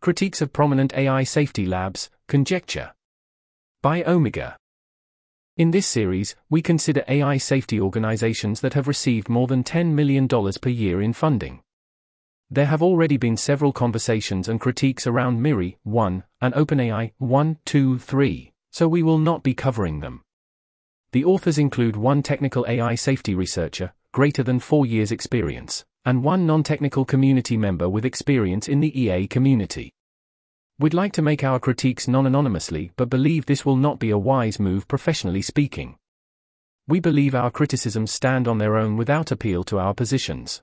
Critiques of Prominent AI Safety Labs, Conjecture. By Omega. In this series, we consider AI safety organizations that have received more than $10 million per year in funding. There have already been several conversations and critiques around MIRI 1 and OpenAI 1, 2, 3, so we will not be covering them. The authors include one technical AI safety researcher, greater than four years' experience, and one non technical community member with experience in the EA community. We'd like to make our critiques non anonymously but believe this will not be a wise move professionally speaking. We believe our criticisms stand on their own without appeal to our positions.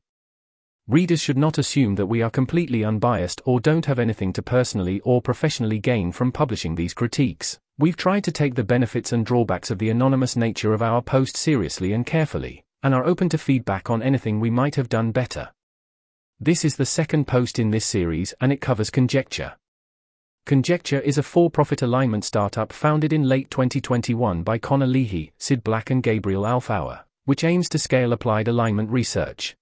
Readers should not assume that we are completely unbiased or don't have anything to personally or professionally gain from publishing these critiques. We've tried to take the benefits and drawbacks of the anonymous nature of our post seriously and carefully, and are open to feedback on anything we might have done better. This is the second post in this series and it covers conjecture. Conjecture is a for profit alignment startup founded in late 2021 by Connor Leahy, Sid Black, and Gabriel Alfour, which aims to scale applied alignment research.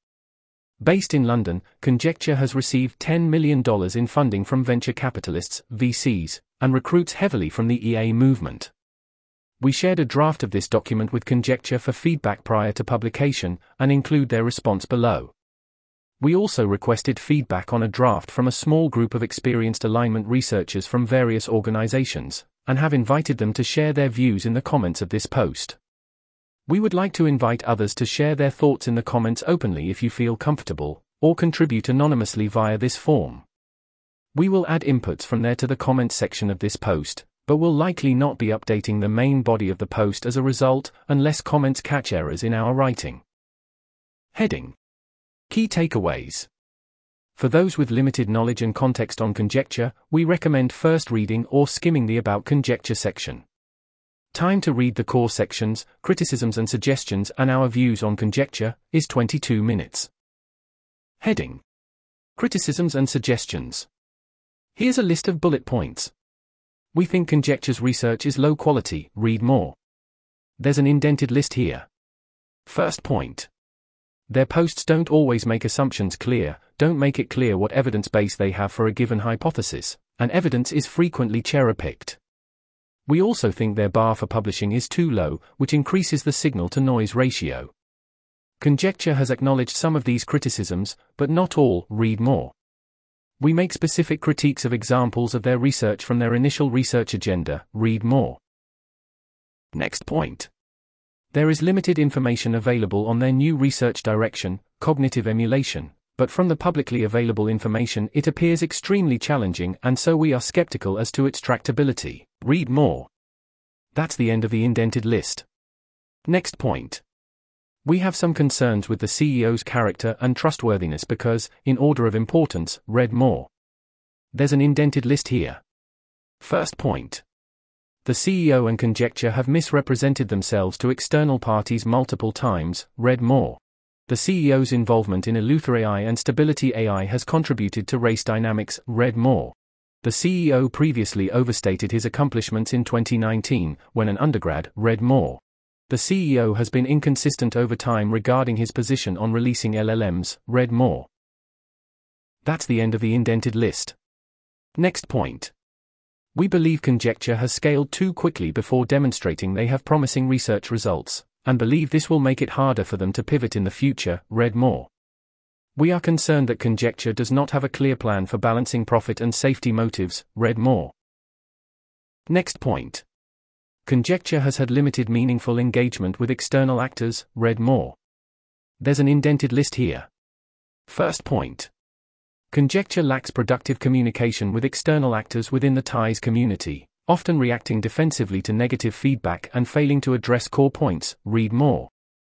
Based in London, Conjecture has received $10 million in funding from venture capitalists, VCs, and recruits heavily from the EA movement. We shared a draft of this document with Conjecture for feedback prior to publication, and include their response below. We also requested feedback on a draft from a small group of experienced alignment researchers from various organizations, and have invited them to share their views in the comments of this post. We would like to invite others to share their thoughts in the comments openly if you feel comfortable, or contribute anonymously via this form. We will add inputs from there to the comments section of this post, but will likely not be updating the main body of the post as a result, unless comments catch errors in our writing. Heading Key takeaways For those with limited knowledge and context on conjecture, we recommend first reading or skimming the About Conjecture section. Time to read the core sections, criticisms and suggestions, and our views on conjecture is 22 minutes. Heading Criticisms and Suggestions. Here's a list of bullet points. We think conjecture's research is low quality, read more. There's an indented list here. First point. Their posts don't always make assumptions clear, don't make it clear what evidence base they have for a given hypothesis, and evidence is frequently cherry picked. We also think their bar for publishing is too low, which increases the signal to noise ratio. Conjecture has acknowledged some of these criticisms, but not all, read more. We make specific critiques of examples of their research from their initial research agenda, read more. Next point. There is limited information available on their new research direction, cognitive emulation, but from the publicly available information it appears extremely challenging and so we are skeptical as to its tractability. Read more. That's the end of the indented list. Next point. We have some concerns with the CEO's character and trustworthiness because, in order of importance, read more. There's an indented list here. First point. The CEO and conjecture have misrepresented themselves to external parties multiple times, read more. The CEO's involvement in Eleuther AI and Stability AI has contributed to race dynamics, read more. The CEO previously overstated his accomplishments in 2019, when an undergrad, read more. The CEO has been inconsistent over time regarding his position on releasing LLMs, read more. That's the end of the indented list. Next point. We believe conjecture has scaled too quickly before demonstrating they have promising research results and believe this will make it harder for them to pivot in the future, read more. We are concerned that conjecture does not have a clear plan for balancing profit and safety motives, read more. Next point. Conjecture has had limited meaningful engagement with external actors, read more. There's an indented list here. First point. Conjecture lacks productive communication with external actors within the TAIS community, often reacting defensively to negative feedback and failing to address core points, read more.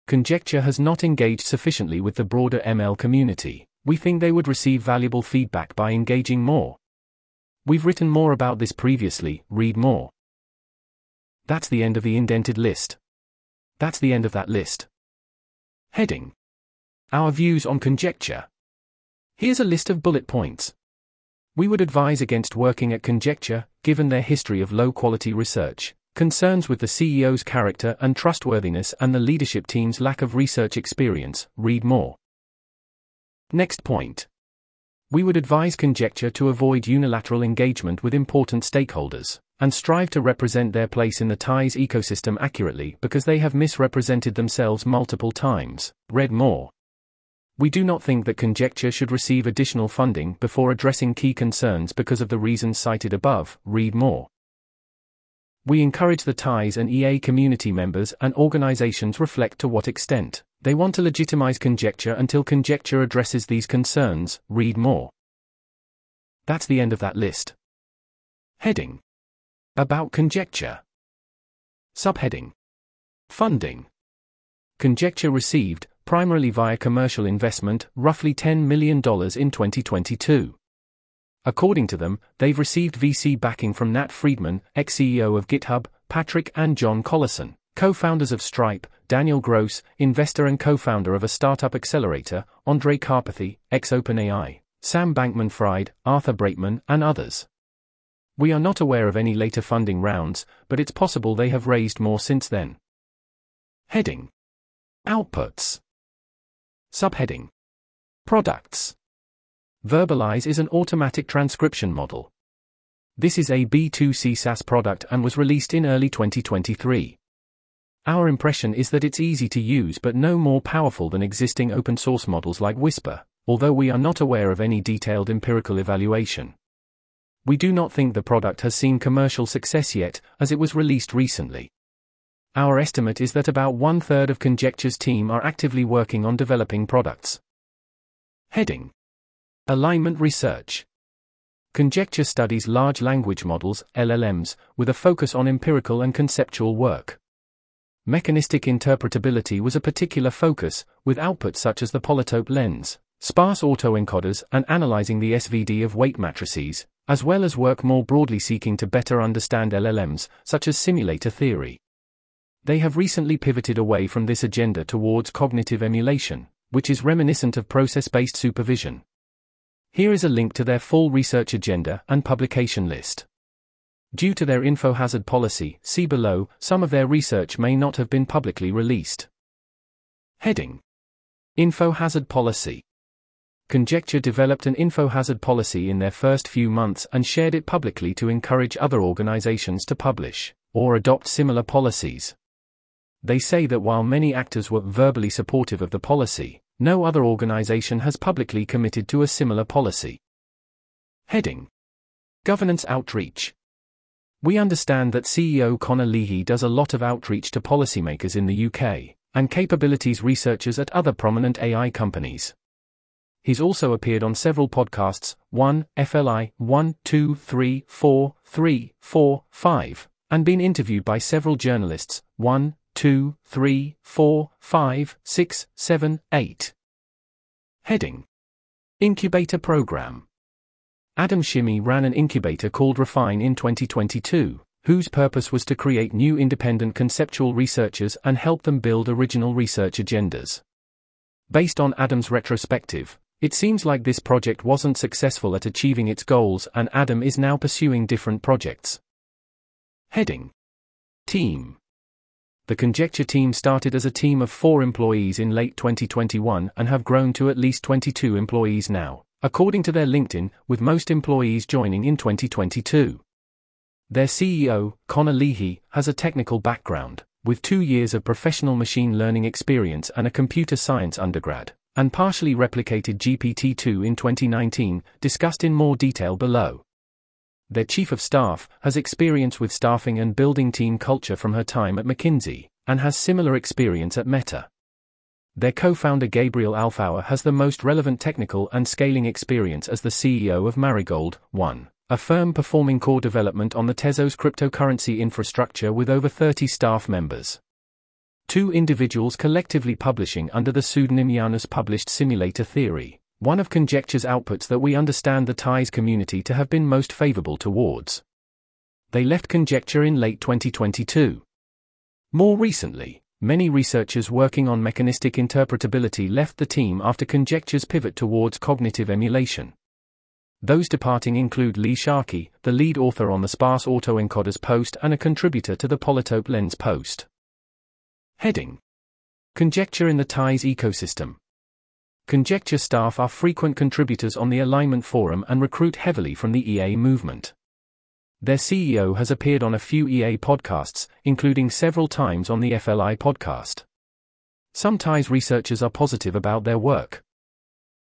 Conjecture has not engaged sufficiently with the broader ML community. We think they would receive valuable feedback by engaging more. We've written more about this previously, read more. That's the end of the indented list. That's the end of that list. Heading Our views on conjecture. Here's a list of bullet points. We would advise against working at Conjecture, given their history of low quality research, concerns with the CEO's character and trustworthiness, and the leadership team's lack of research experience. Read more. Next point. We would advise conjecture to avoid unilateral engagement with important stakeholders, and strive to represent their place in the TAIS ecosystem accurately because they have misrepresented themselves multiple times. Read more. We do not think that conjecture should receive additional funding before addressing key concerns because of the reasons cited above. Read more. We encourage the TAIS and EA community members and organizations reflect to what extent they want to legitimize conjecture until conjecture addresses these concerns. Read more. That's the end of that list. Heading About conjecture. Subheading Funding. Conjecture received, primarily via commercial investment, roughly $10 million in 2022. According to them, they've received VC backing from Nat Friedman, ex CEO of GitHub, Patrick and John Collison, co founders of Stripe, Daniel Gross, investor and co founder of a startup accelerator, Andrej Karpathy, ex OpenAI, Sam Bankman Fried, Arthur Breitman, and others. We are not aware of any later funding rounds, but it's possible they have raised more since then. Heading Outputs Subheading Products Verbalize is an automatic transcription model. This is a B2C SaaS product and was released in early 2023. Our impression is that it's easy to use but no more powerful than existing open source models like Whisper, although we are not aware of any detailed empirical evaluation. We do not think the product has seen commercial success yet, as it was released recently. Our estimate is that about one third of Conjecture's team are actively working on developing products. Heading Alignment Research Conjecture studies large language models, LLMs, with a focus on empirical and conceptual work. Mechanistic interpretability was a particular focus, with outputs such as the polytope lens, sparse autoencoders, and analyzing the SVD of weight matrices, as well as work more broadly seeking to better understand LLMs, such as simulator theory. They have recently pivoted away from this agenda towards cognitive emulation, which is reminiscent of process based supervision. Here is a link to their full research agenda and publication list. Due to their info hazard policy, see below, some of their research may not have been publicly released. Heading Info Hazard Policy Conjecture developed an info hazard policy in their first few months and shared it publicly to encourage other organizations to publish or adopt similar policies. They say that while many actors were verbally supportive of the policy, no other organization has publicly committed to a similar policy. Heading Governance Outreach. We understand that CEO Connor Leahy does a lot of outreach to policymakers in the UK, and capabilities researchers at other prominent AI companies. He's also appeared on several podcasts 1, FLI, 1, 2, 3, 4, 3, 4, 5, and been interviewed by several journalists 1, 2, 3, 4, 5, 6, 7, 8. Heading Incubator Program Adam Shimi ran an incubator called Refine in 2022, whose purpose was to create new independent conceptual researchers and help them build original research agendas. Based on Adam's retrospective, it seems like this project wasn't successful at achieving its goals and Adam is now pursuing different projects. Heading Team the Conjecture team started as a team of four employees in late 2021 and have grown to at least 22 employees now, according to their LinkedIn, with most employees joining in 2022. Their CEO, Connor Leahy, has a technical background, with two years of professional machine learning experience and a computer science undergrad, and partially replicated GPT 2 in 2019, discussed in more detail below their chief of staff, has experience with staffing and building team culture from her time at McKinsey, and has similar experience at Meta. Their co-founder Gabriel Alfour has the most relevant technical and scaling experience as the CEO of Marigold, One, a firm performing core development on the Tezos cryptocurrency infrastructure with over 30 staff members. Two individuals collectively publishing under the pseudonym Janus published Simulator Theory one of conjecture's outputs that we understand the TAIS community to have been most favorable towards. They left conjecture in late 2022. More recently, many researchers working on mechanistic interpretability left the team after conjecture's pivot towards cognitive emulation. Those departing include Lee Sharkey, the lead author on the sparse autoencoders post and a contributor to the Polytope Lens post. Heading Conjecture in the TAIS ecosystem. Conjecture staff are frequent contributors on the Alignment Forum and recruit heavily from the EA movement. Their CEO has appeared on a few EA podcasts, including several times on the FLI podcast. Some TAIS researchers are positive about their work.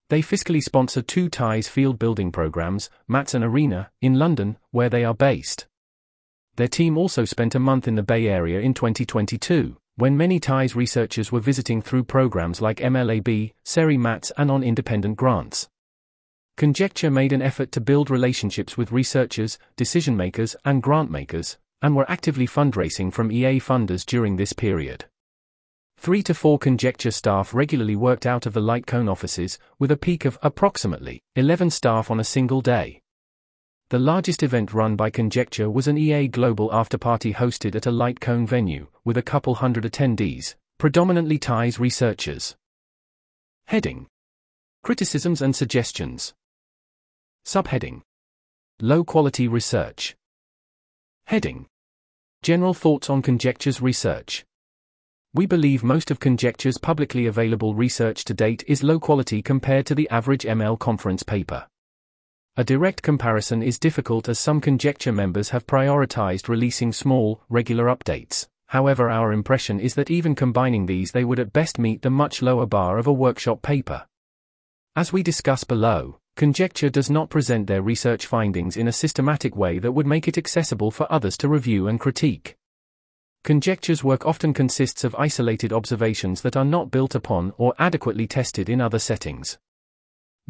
They fiscally sponsor two TAIS field building programs, MATS and Arena, in London, where they are based. Their team also spent a month in the Bay Area in 2022, when many TAIS researchers were visiting through programs like MLAB, SERI MATS, and on independent grants. Conjecture made an effort to build relationships with researchers, decision makers, and grant makers, and were actively fundraising from EA funders during this period. Three to four Conjecture staff regularly worked out of the Lightcone offices, with a peak of approximately 11 staff on a single day. The largest event run by Conjecture was an EA Global afterparty hosted at a Lightcone venue, with a couple hundred attendees, predominantly TAIS researchers. Heading Criticisms and Suggestions Subheading Low Quality Research. Heading General Thoughts on Conjecture's Research. We believe most of Conjecture's publicly available research to date is low quality compared to the average ML conference paper. A direct comparison is difficult as some Conjecture members have prioritized releasing small, regular updates. However, our impression is that even combining these, they would at best meet the much lower bar of a workshop paper. As we discuss below, Conjecture does not present their research findings in a systematic way that would make it accessible for others to review and critique. Conjecture's work often consists of isolated observations that are not built upon or adequately tested in other settings.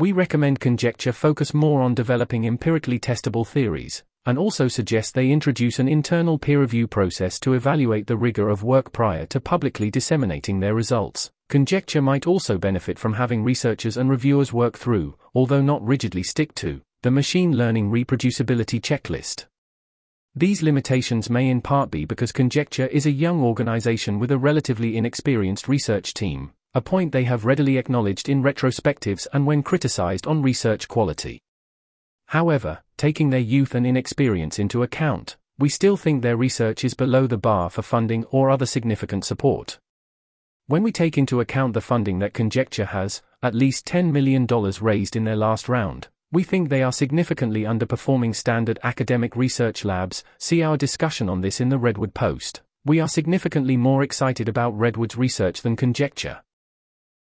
We recommend Conjecture focus more on developing empirically testable theories, and also suggest they introduce an internal peer review process to evaluate the rigor of work prior to publicly disseminating their results. Conjecture might also benefit from having researchers and reviewers work through, although not rigidly stick to, the machine learning reproducibility checklist. These limitations may in part be because Conjecture is a young organization with a relatively inexperienced research team, a point they have readily acknowledged in retrospectives and when criticized on research quality. However, taking their youth and inexperience into account, we still think their research is below the bar for funding or other significant support. When we take into account the funding that Conjecture has, at least $10 million raised in their last round, we think they are significantly underperforming standard academic research labs. See our discussion on this in the Redwood Post. We are significantly more excited about Redwood's research than Conjecture.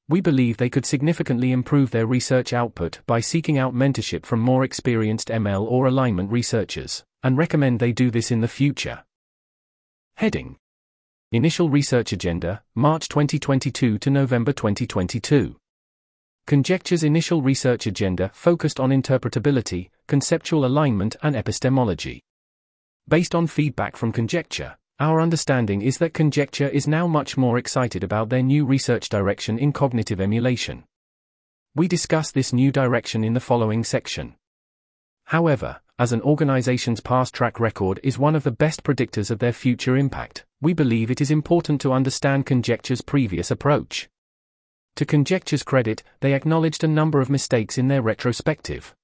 We believe they could significantly improve their research output by seeking out mentorship from more experienced ML or alignment researchers, and recommend they do this in the future. Heading Initial Research Agenda, March 2022 to November 2022. Conjecture's initial research agenda focused on interpretability, conceptual alignment, and epistemology. Based on feedback from Conjecture, our understanding is that Conjecture is now much more excited about their new research direction in cognitive emulation. We discuss this new direction in the following section. However, as an organization's past track record is one of the best predictors of their future impact, we believe it is important to understand Conjecture's previous approach. To Conjecture's credit, they acknowledged a number of mistakes in their retrospective.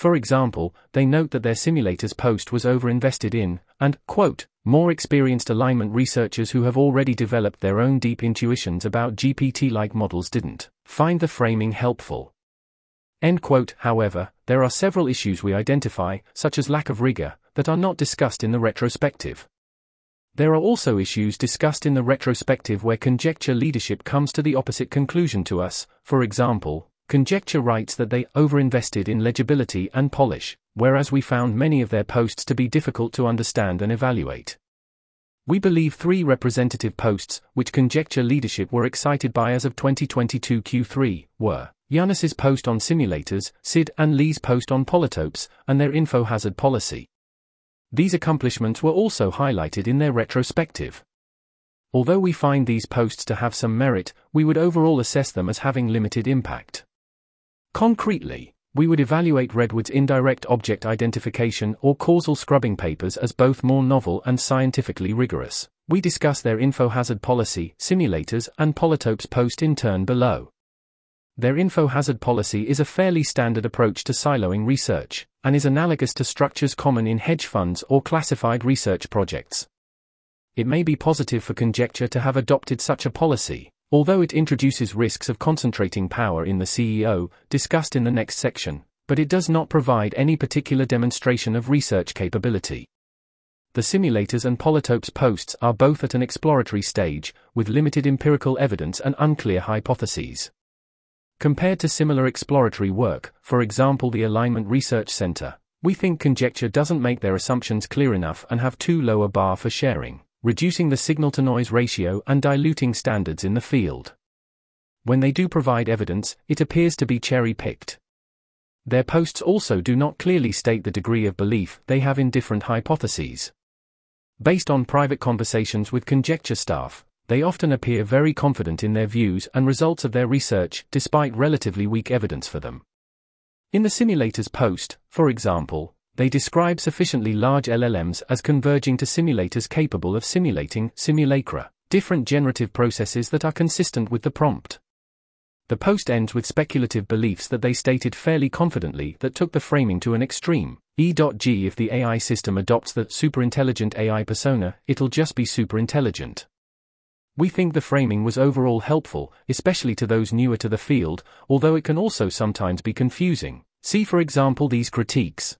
For example, they note that their simulators post was overinvested in, and, quote, more experienced alignment researchers who have already developed their own deep intuitions about GPT like models didn't find the framing helpful. End quote. However, there are several issues we identify, such as lack of rigor, that are not discussed in the retrospective. There are also issues discussed in the retrospective where conjecture leadership comes to the opposite conclusion to us, for example, conjecture writes that they overinvested in legibility and polish, whereas we found many of their posts to be difficult to understand and evaluate. We believe three representative posts, which conjecture leadership were excited by as of 2022 Q3, were Janus's post on simulators, Sid and Lee's post on polytopes, and their info hazard policy. These accomplishments were also highlighted in their retrospective. Although we find these posts to have some merit, we would overall assess them as having limited impact. Concretely, we would evaluate Redwood's indirect object identification or causal scrubbing papers as both more novel and scientifically rigorous. We discuss their infohazard policy, simulators, and polytopes post in turn below. Their infohazard policy is a fairly standard approach to siloing research, and is analogous to structures common in hedge funds or classified research projects. It may be positive for conjecture to have adopted such a policy, although it introduces risks of concentrating power in the CEO, discussed in the next section, but it does not provide any particular demonstration of research capability. The simulators and Polytopes posts are both at an exploratory stage, with limited empirical evidence and unclear hypotheses. Compared to similar exploratory work, for example the Alignment Research Center, we think conjecture doesn't make their assumptions clear enough and have too low a bar for sharing, reducing the signal to noise ratio and diluting standards in the field. When they do provide evidence, it appears to be cherry picked. Their posts also do not clearly state the degree of belief they have in different hypotheses. Based on private conversations with conjecture staff, they often appear very confident in their views and results of their research, despite relatively weak evidence for them. In the simulator's post, for example, they describe sufficiently large LLMs as converging to simulators capable of simulating simulacra, different generative processes that are consistent with the prompt. The post ends with speculative beliefs that they stated fairly confidently that took the framing to an extreme. E.g. If the AI system adopts the superintelligent AI persona, it'll just be superintelligent. We think the framing was overall helpful, especially to those newer to the field, although it can also sometimes be confusing. See for example these critiques.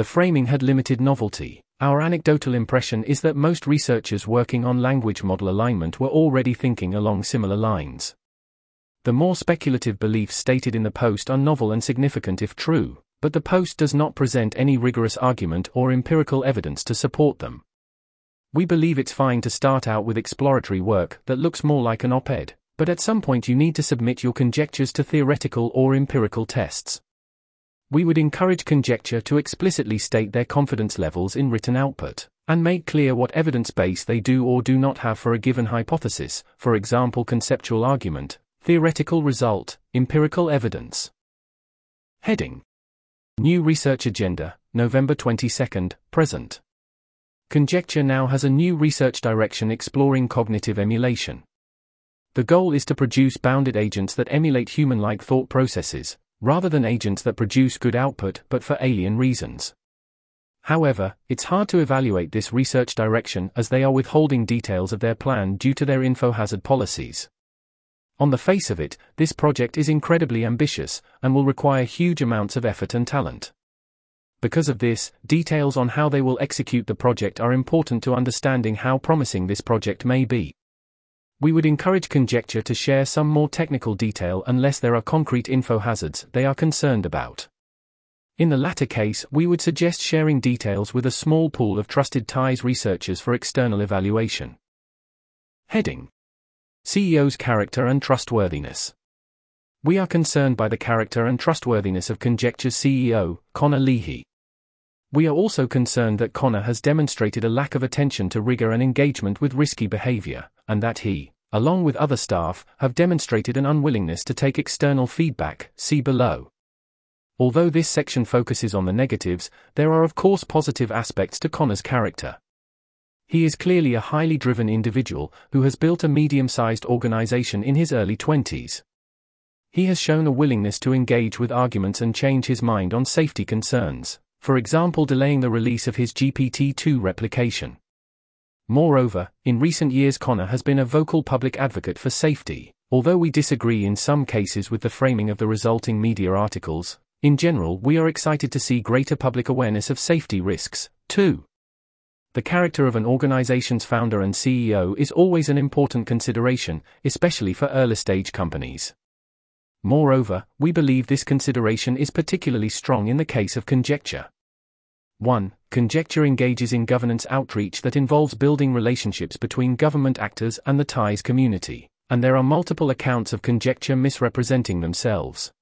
The framing had limited novelty. Our anecdotal impression is that most researchers working on language model alignment were already thinking along similar lines. The more speculative beliefs stated in the post are novel and significant if true, but the post does not present any rigorous argument or empirical evidence to support them. We believe it's fine to start out with exploratory work that looks more like an op ed, but at some point you need to submit your conjectures to theoretical or empirical tests. We would encourage conjecture to explicitly state their confidence levels in written output, and make clear what evidence base they do or do not have for a given hypothesis, for example, conceptual argument, Theoretical result, empirical evidence. Heading New Research Agenda, November 22, present. Conjecture now has a new research direction exploring cognitive emulation. The goal is to produce bounded agents that emulate human like thought processes, rather than agents that produce good output but for alien reasons. However, it's hard to evaluate this research direction as they are withholding details of their plan due to their info hazard policies. On the face of it, this project is incredibly ambitious, and will require huge amounts of effort and talent. Because of this, details on how they will execute the project are important to understanding how promising this project may be. We would encourage Conjecture to share some more technical detail unless there are concrete info hazards they are concerned about. In the latter case, we would suggest sharing details with a small pool of trusted TAIS researchers for external evaluation. Heading CEO's character and trustworthiness. We are concerned by the character and trustworthiness of Conjecture's CEO, Connor Leahy. We are also concerned that Connor has demonstrated a lack of attention to rigor and engagement with risky behavior, and that he, along with other staff, have demonstrated an unwillingness to take external feedback, see below. Although this section focuses on the negatives, there are of course positive aspects to Connor's character. He is clearly a highly driven individual who has built a medium sized organization in his early 20s. He has shown a willingness to engage with arguments and change his mind on safety concerns, for example, delaying the release of his GPT 2 replication. Moreover, in recent years, Connor has been a vocal public advocate for safety, although we disagree in some cases with the framing of the resulting media articles. In general, we are excited to see greater public awareness of safety risks, too. The character of an organization's founder and CEO is always an important consideration, especially for early stage companies. Moreover, we believe this consideration is particularly strong in the case of conjecture. 1. Conjecture engages in governance outreach that involves building relationships between government actors and the TAIS community, and there are multiple accounts of conjecture misrepresenting themselves.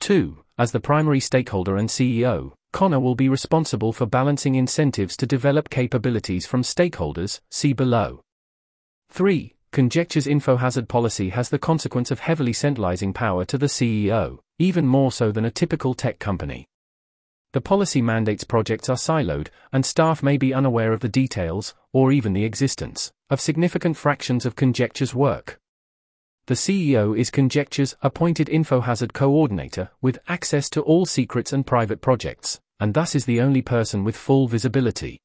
2. As the primary stakeholder and CEO, Connor will be responsible for balancing incentives to develop capabilities from stakeholders, see below. 3. Conjecture's info hazard policy has the consequence of heavily centralizing power to the CEO, even more so than a typical tech company. The policy mandates projects are siloed, and staff may be unaware of the details, or even the existence, of significant fractions of Conjecture's work. The CEO is Conjecture's appointed InfoHazard coordinator with access to all secrets and private projects, and thus is the only person with full visibility.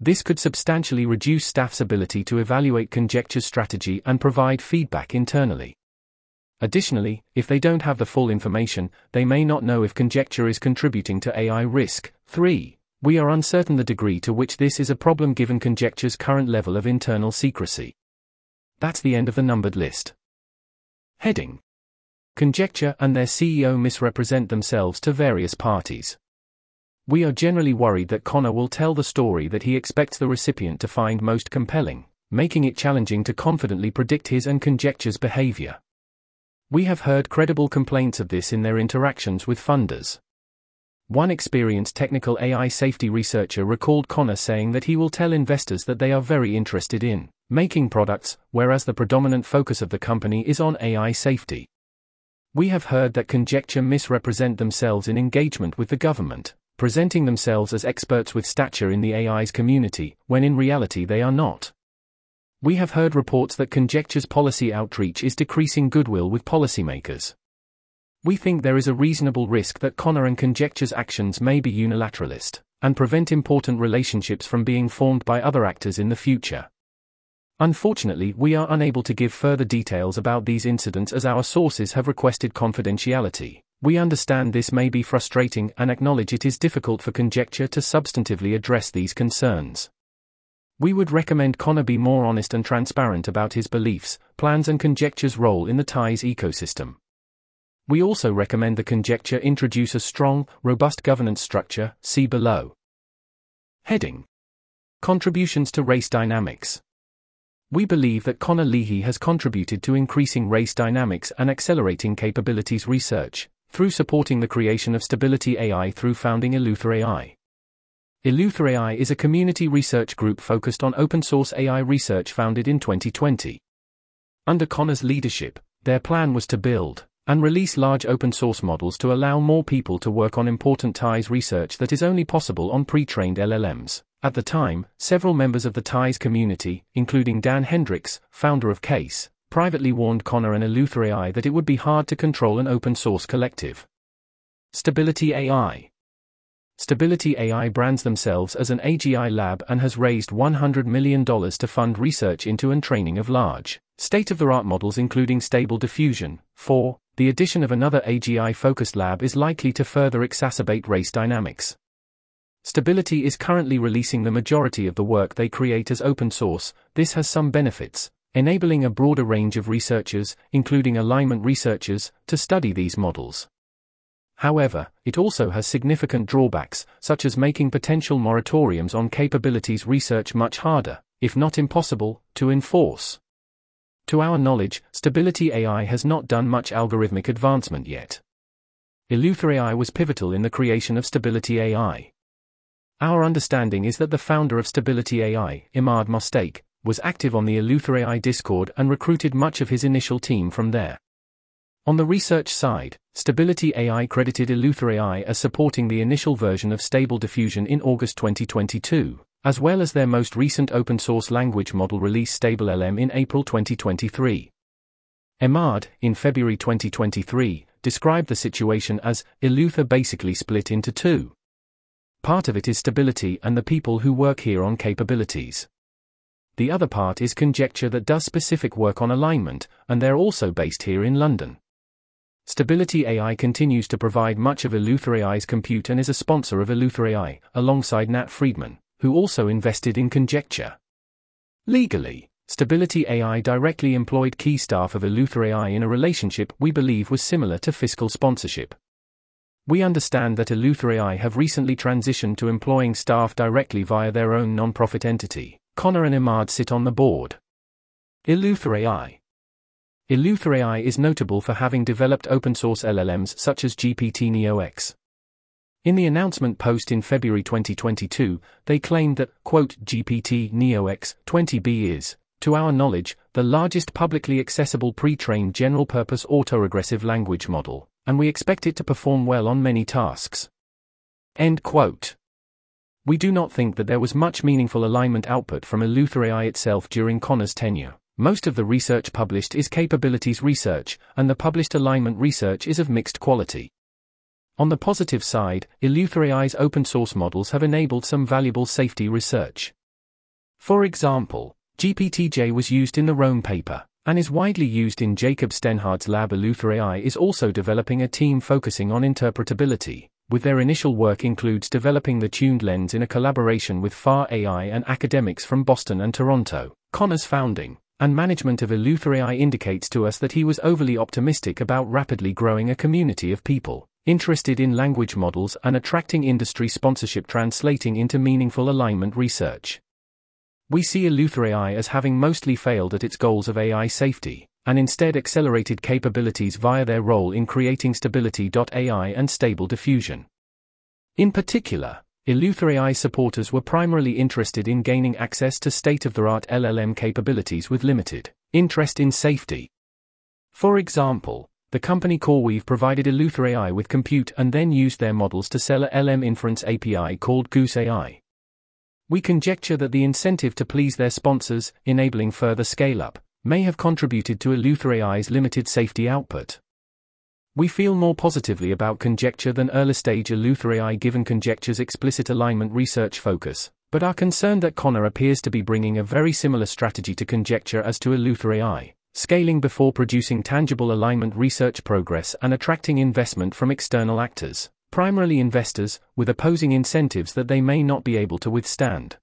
This could substantially reduce staff's ability to evaluate Conjecture's strategy and provide feedback internally. Additionally, if they don't have the full information, they may not know if Conjecture is contributing to AI risk. 3. We are uncertain the degree to which this is a problem given Conjecture's current level of internal secrecy. That's the end of the numbered list. Heading Conjecture and their CEO misrepresent themselves to various parties. We are generally worried that Connor will tell the story that he expects the recipient to find most compelling, making it challenging to confidently predict his and Conjecture's behavior. We have heard credible complaints of this in their interactions with funders. One experienced technical AI safety researcher recalled Connor saying that he will tell investors that they are very interested in making products, whereas the predominant focus of the company is on AI safety. We have heard that Conjecture misrepresent themselves in engagement with the government presenting themselves as experts with stature in the AI's community, when in reality they are not. We have heard reports that Conjecture's policy outreach is decreasing goodwill with policymakers. We think there is a reasonable risk that Connor and Conjecture's actions may be unilateralist, and prevent important relationships from being formed by other actors in the future. Unfortunately, we are unable to give further details about these incidents as our sources have requested confidentiality. We understand this may be frustrating and acknowledge it is difficult for conjecture to substantively address these concerns. We would recommend Connor be more honest and transparent about his beliefs, plans, and conjecture's role in the TAIS ecosystem. We also recommend the conjecture introduce a strong, robust governance structure, see below. Heading Contributions to Race Dynamics. We believe that Connor Leahy has contributed to increasing race dynamics and accelerating capabilities research through supporting the creation of Stability AI through founding Eleuther AI. Eleuther AI is a community research group focused on open source AI research founded in 2020. Under Connor's leadership, their plan was to build and release large open source models to allow more people to work on important TAIS research that is only possible on pre trained LLMs. At the time, several members of the TAIS community, including Dan Hendrycks, founder of CAIS, privately warned Connor and Eleuther AI that it would be hard to control an open source collective. Stability AI Stability AI brands themselves as an AGI lab and has raised $100 million to fund research into and training of large, state of the art models, including Stable Diffusion. 4. The addition of another AGI focused lab is likely to further exacerbate race dynamics. Stability is currently releasing the majority of the work they create as open source. This has some benefits, enabling a broader range of researchers, including alignment researchers, to study these models. However, it also has significant drawbacks, such as making potential moratoriums on capabilities research much harder, if not impossible, to enforce. To our knowledge, Stability AI has not done much algorithmic advancement yet. Eleuther AI was pivotal in the creation of Stability AI. Our understanding is that the founder of Stability AI, Emad Mostaque, was active on the Eleuther AI Discord and recruited much of his initial team from there. On the research side, Stability AI credited Eleuther AI as supporting the initial version of Stable Diffusion in August 2022, as well as their most recent open source language model release StableLM in April 2023. Emad, in February 2023, described the situation as Eleuther basically split into two. Part of it is stability and the people who work here on capabilities the other part is conjecture that does specific work on alignment, and they're also based here in London. Stability AI continues to provide much of Eleuther AI's compute and is a sponsor of Eleuther AI, alongside Nat Friedman, who also invested in Conjecture. Legally, Stability AI directly employed key staff of Eleuther AI in a relationship we believe was similar to fiscal sponsorship. We understand that Eleuther AI have recently transitioned to employing staff directly via their own non-profit entity. Connor and Emad sit on the board. Eleuther AI Eleuther AI is notable for having developed open source LLMs such as GPT-NeoX. In the announcement post in February 2022, they claimed that, quote, GPT-NeoX 20B is, to our knowledge, the largest publicly accessible pre trained general purpose autoregressive language model, and we expect it to perform well on many tasks. End quote. We do not think that there was much meaningful alignment output from Eleuther AI itself during Connor's tenure. Most of the research published is capabilities research, and the published alignment research is of mixed quality. On the positive side, Eleuther AI's open source models have enabled some valuable safety research. For example, GPTJ was used in the Rome paper, and is widely used in Jacob Steinhardt's lab. Eleuther AI is also developing a team focusing on interpretability, with their initial work includes developing the tuned lens in a collaboration with FAR AI and academics from Boston and Toronto. Connor's founding and management of Eleuther AI indicates to us that he was overly optimistic about rapidly growing a community of people interested in language models and attracting industry sponsorship translating into meaningful alignment research. We see Eleuther AI as having mostly failed at its goals of AI safety, and instead accelerated capabilities via their role in creating stability.ai and stable diffusion. In particular, Eleuther AI supporters were primarily interested in gaining access to state-of-the-art LLM capabilities with limited interest in safety. For example, the company CoreWeave provided Eleuther AI with compute and then used their models to sell a LM inference API called Goose AI. We conjecture that the incentive to please their sponsors, enabling further scale-up, may have contributed to Eleuther AI's limited safety output. We feel more positively about conjecture than early stage Eleuther AI given conjecture's explicit alignment research focus, but are concerned that Connor appears to be bringing a very similar strategy to conjecture as to Eleuther AI, scaling before producing tangible alignment research progress and attracting investment from external actors, primarily investors, with opposing incentives that they may not be able to withstand.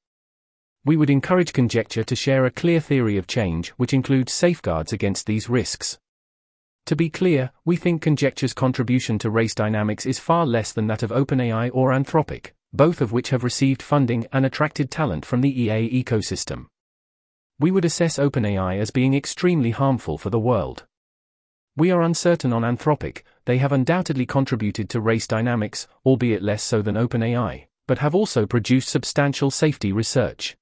We would encourage conjecture to share a clear theory of change which includes safeguards against these risks. To be clear, we think conjecture's contribution to race dynamics is far less than that of OpenAI or Anthropic, both of which have received funding and attracted talent from the EA ecosystem. We would assess OpenAI as being extremely harmful for the world. We are uncertain on Anthropic, they have undoubtedly contributed to race dynamics, albeit less so than OpenAI, but have also produced substantial safety research.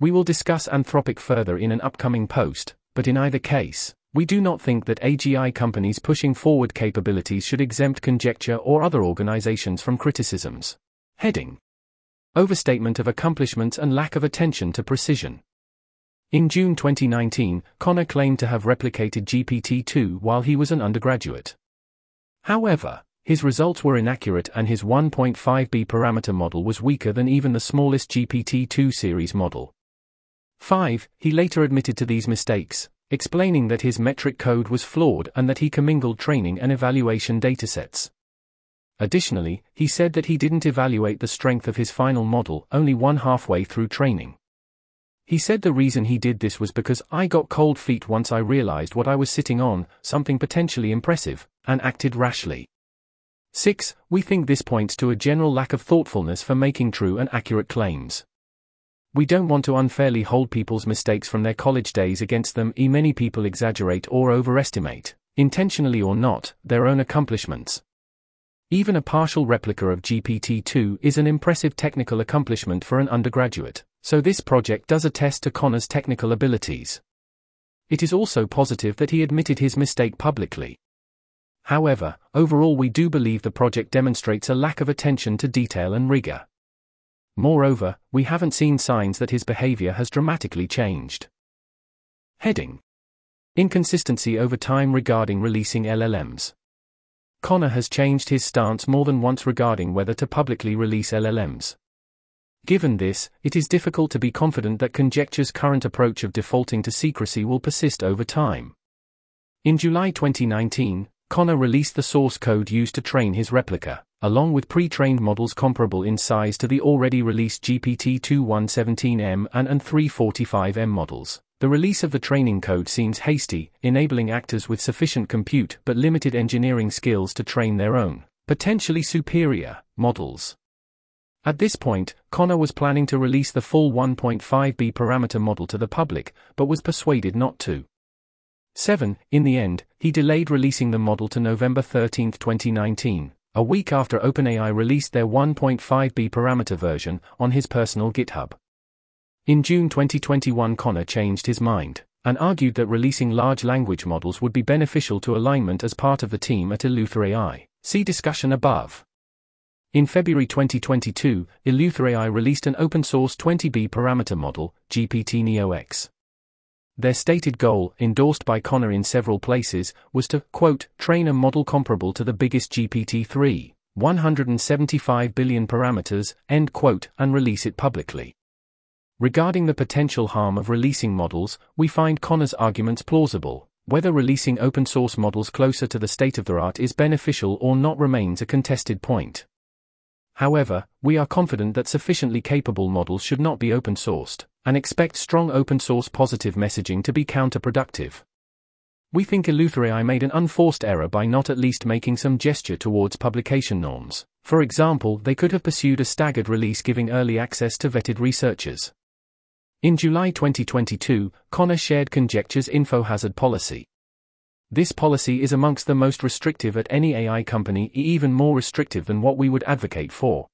We will discuss Anthropic further in an upcoming post, but in either case, we do not think that AGI companies pushing forward capabilities should exempt conjecture or other organizations from criticisms. Heading Overstatement of accomplishments and lack of attention to precision. In June 2019, Connor claimed to have replicated GPT 2 while he was an undergraduate. However, his results were inaccurate and his 1.5b parameter model was weaker than even the smallest GPT 2 series model. 5. He later admitted to these mistakes, explaining that his metric code was flawed and that he commingled training and evaluation datasets. Additionally, he said that he didn't evaluate the strength of his final model only one halfway through training. He said the reason he did this was because I got cold feet once I realized what I was sitting on, something potentially impressive, and acted rashly. 6. We think this points to a general lack of thoughtfulness for making true and accurate claims. We don't want to unfairly hold people's mistakes from their college days against them. E many people exaggerate or overestimate, intentionally or not, their own accomplishments. Even a partial replica of GPT-2 is an impressive technical accomplishment for an undergraduate, so this project does attest to Connor's technical abilities. It is also positive that he admitted his mistake publicly. However, overall we do believe the project demonstrates a lack of attention to detail and rigor. Moreover, we haven't seen signs that his behavior has dramatically changed. Heading Inconsistency over time regarding releasing LLMs. Connor has changed his stance more than once regarding whether to publicly release LLMs. Given this, it is difficult to be confident that Conjecture's current approach of defaulting to secrecy will persist over time. In July 2019, Connor released the source code used to train his replica along with pre-trained models comparable in size to the already released GPT-2 and, and 345M models. The release of the training code seems hasty, enabling actors with sufficient compute but limited engineering skills to train their own, potentially superior, models. At this point, Connor was planning to release the full 1.5b parameter model to the public, but was persuaded not to. 7. In the end, he delayed releasing the model to November 13, 2019, a week after OpenAI released their 1.5b parameter version on his personal GitHub. In June 2021, Connor changed his mind and argued that releasing large language models would be beneficial to alignment as part of the team at Eleuther AI. See discussion above. In February 2022, Eleuther AI released an open source 20b parameter model, GPT Neo X. Their stated goal, endorsed by Connor in several places, was to, quote, train a model comparable to the biggest GPT-3, 175 billion parameters, end quote, and release it publicly. Regarding the potential harm of releasing models, we find Connor's arguments plausible. Whether releasing open source models closer to the state of the art is beneficial or not remains a contested point. However, we are confident that sufficiently capable models should not be open sourced, and expect strong open source positive messaging to be counterproductive. We think EleutherAI made an unforced error by not at least making some gesture towards publication norms. For example, they could have pursued a staggered release giving early access to vetted researchers. In July 2022, Connor shared Conjecture's info hazard policy. This policy is amongst the most restrictive at any AI company, even more restrictive than what we would advocate for.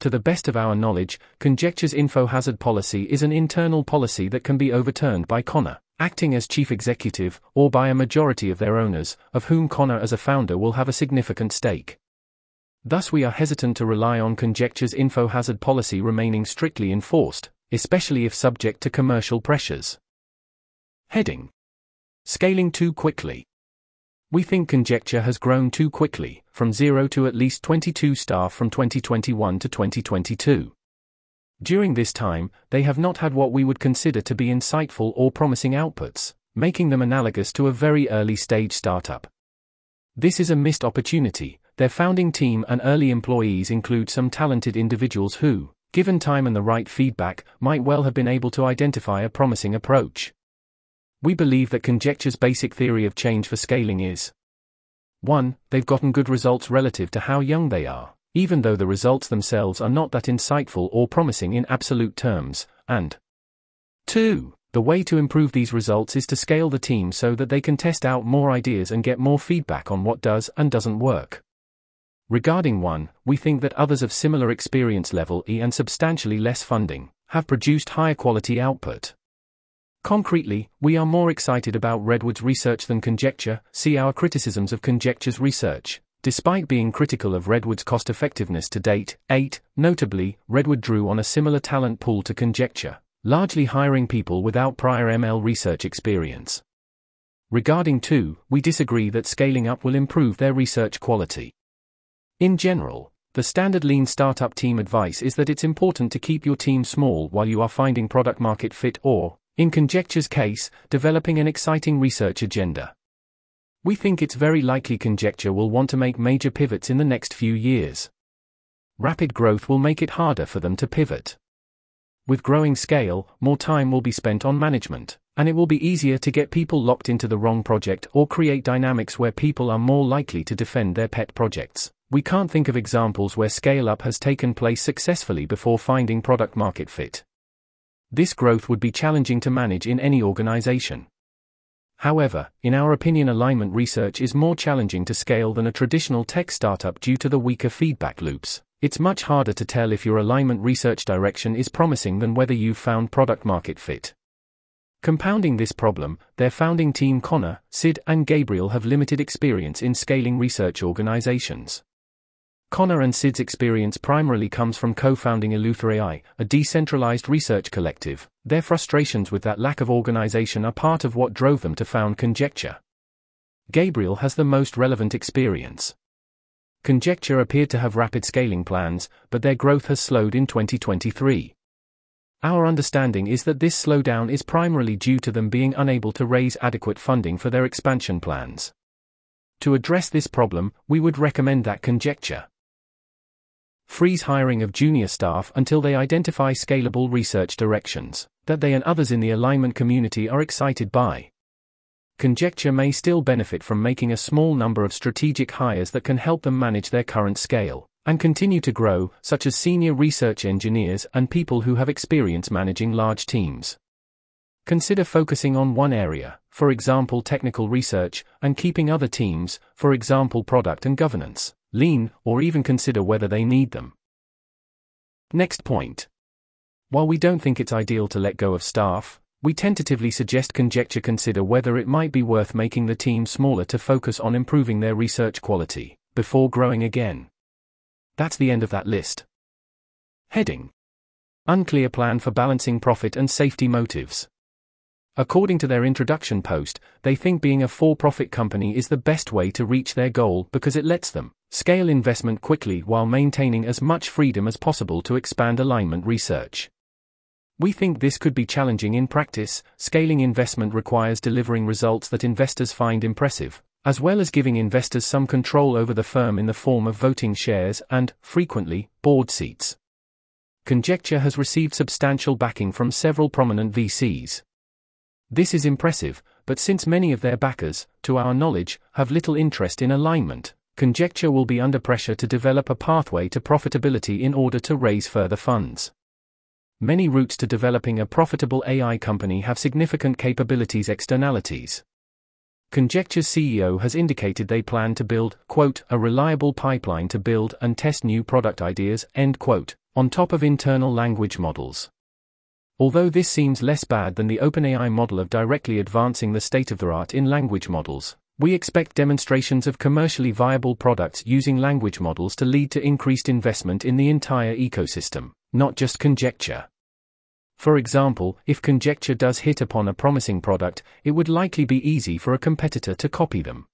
To the best of our knowledge, Conjecture's info hazard policy is an internal policy that can be overturned by Connor, acting as chief executive, or by a majority of their owners, of whom Connor as a founder will have a significant stake. Thus, we are hesitant to rely on Conjecture's info hazard policy remaining strictly enforced, especially if subject to commercial pressures. Heading Scaling too quickly. We think Conjecture has grown too quickly, from zero to at least 22 staff from 2021 to 2022. During this time, they have not had what we would consider to be insightful or promising outputs, making them analogous to a very early stage startup. This is a missed opportunity. Their founding team and early employees include some talented individuals who, given time and the right feedback, might well have been able to identify a promising approach. We believe that Conjecture's basic theory of change for scaling is 1. They've gotten good results relative to how young they are, even though the results themselves are not that insightful or promising in absolute terms, and 2. The way to improve these results is to scale the team so that they can test out more ideas and get more feedback on what does and doesn't work. Regarding one, we think that others of similar experience level E and substantially less funding have produced higher quality output. Concretely, we are more excited about Redwood's research than Conjecture, see our criticisms of Conjecture's research. Despite being critical of Redwood's cost effectiveness to date, 8, notably, Redwood drew on a similar talent pool to Conjecture, largely hiring people without prior ML research experience. Regarding 2, we disagree that scaling up will improve their research quality. In general, the standard lean startup team advice is that it's important to keep your team small while you are finding product market fit or, in Conjecture's case, developing an exciting research agenda. We think it's very likely Conjecture will want to make major pivots in the next few years. Rapid growth will make it harder for them to pivot. With growing scale, more time will be spent on management, and it will be easier to get people locked into the wrong project or create dynamics where people are more likely to defend their pet projects. We can't think of examples where scale up has taken place successfully before finding product market fit. This growth would be challenging to manage in any organization. However, in our opinion, alignment research is more challenging to scale than a traditional tech startup due to the weaker feedback loops. It's much harder to tell if your alignment research direction is promising than whether you've found product market fit. Compounding this problem, their founding team Connor, Sid, and Gabriel have limited experience in scaling research organizations. Connor and Sid's experience primarily comes from co-founding EleutherAI, a decentralized research collective. Their frustrations with that lack of organization are part of what drove them to found Conjecture. Gabriel has the most relevant experience. Conjecture appeared to have rapid scaling plans, but their growth has slowed in 2023. Our understanding is that this slowdown is primarily due to them being unable to raise adequate funding for their expansion plans. To address this problem, we would recommend that Conjecture freeze hiring of junior staff until they identify scalable research directions that they and others in the alignment community are excited by. Conjecture may still benefit from making a small number of strategic hires that can help them manage their current scale and continue to grow, such as senior research engineers and people who have experience managing large teams. Consider focusing on one area, for example technical research, and keeping other teams, for example product and governance, lean, or even consider whether they need them. Next point. While we don't think it's ideal to let go of staff, we tentatively suggest conjecture consider whether it might be worth making the team smaller to focus on improving their research quality, before growing again. That's the end of that list. Heading Unclear plan for balancing profit and safety motives. According to their introduction post, they think being a for profit company is the best way to reach their goal because it lets them scale investment quickly while maintaining as much freedom as possible to expand alignment research. We think this could be challenging in practice. Scaling investment requires delivering results that investors find impressive, as well as giving investors some control over the firm in the form of voting shares and, frequently, board seats. Conjecture has received substantial backing from several prominent VCs. This is impressive, but since many of their backers, to our knowledge, have little interest in alignment, Conjecture will be under pressure to develop a pathway to profitability in order to raise further funds. Many routes to developing a profitable AI company have significant capabilities externalities. Conjecture's CEO has indicated they plan to build, quote, a reliable pipeline to build and test new product ideas, end quote, on top of internal language models. Although this seems less bad than the OpenAI model of directly advancing the state of the art in language models, we expect demonstrations of commercially viable products using language models to lead to increased investment in the entire ecosystem, not just conjecture. For example, if conjecture does hit upon a promising product, it would likely be easy for a competitor to copy them.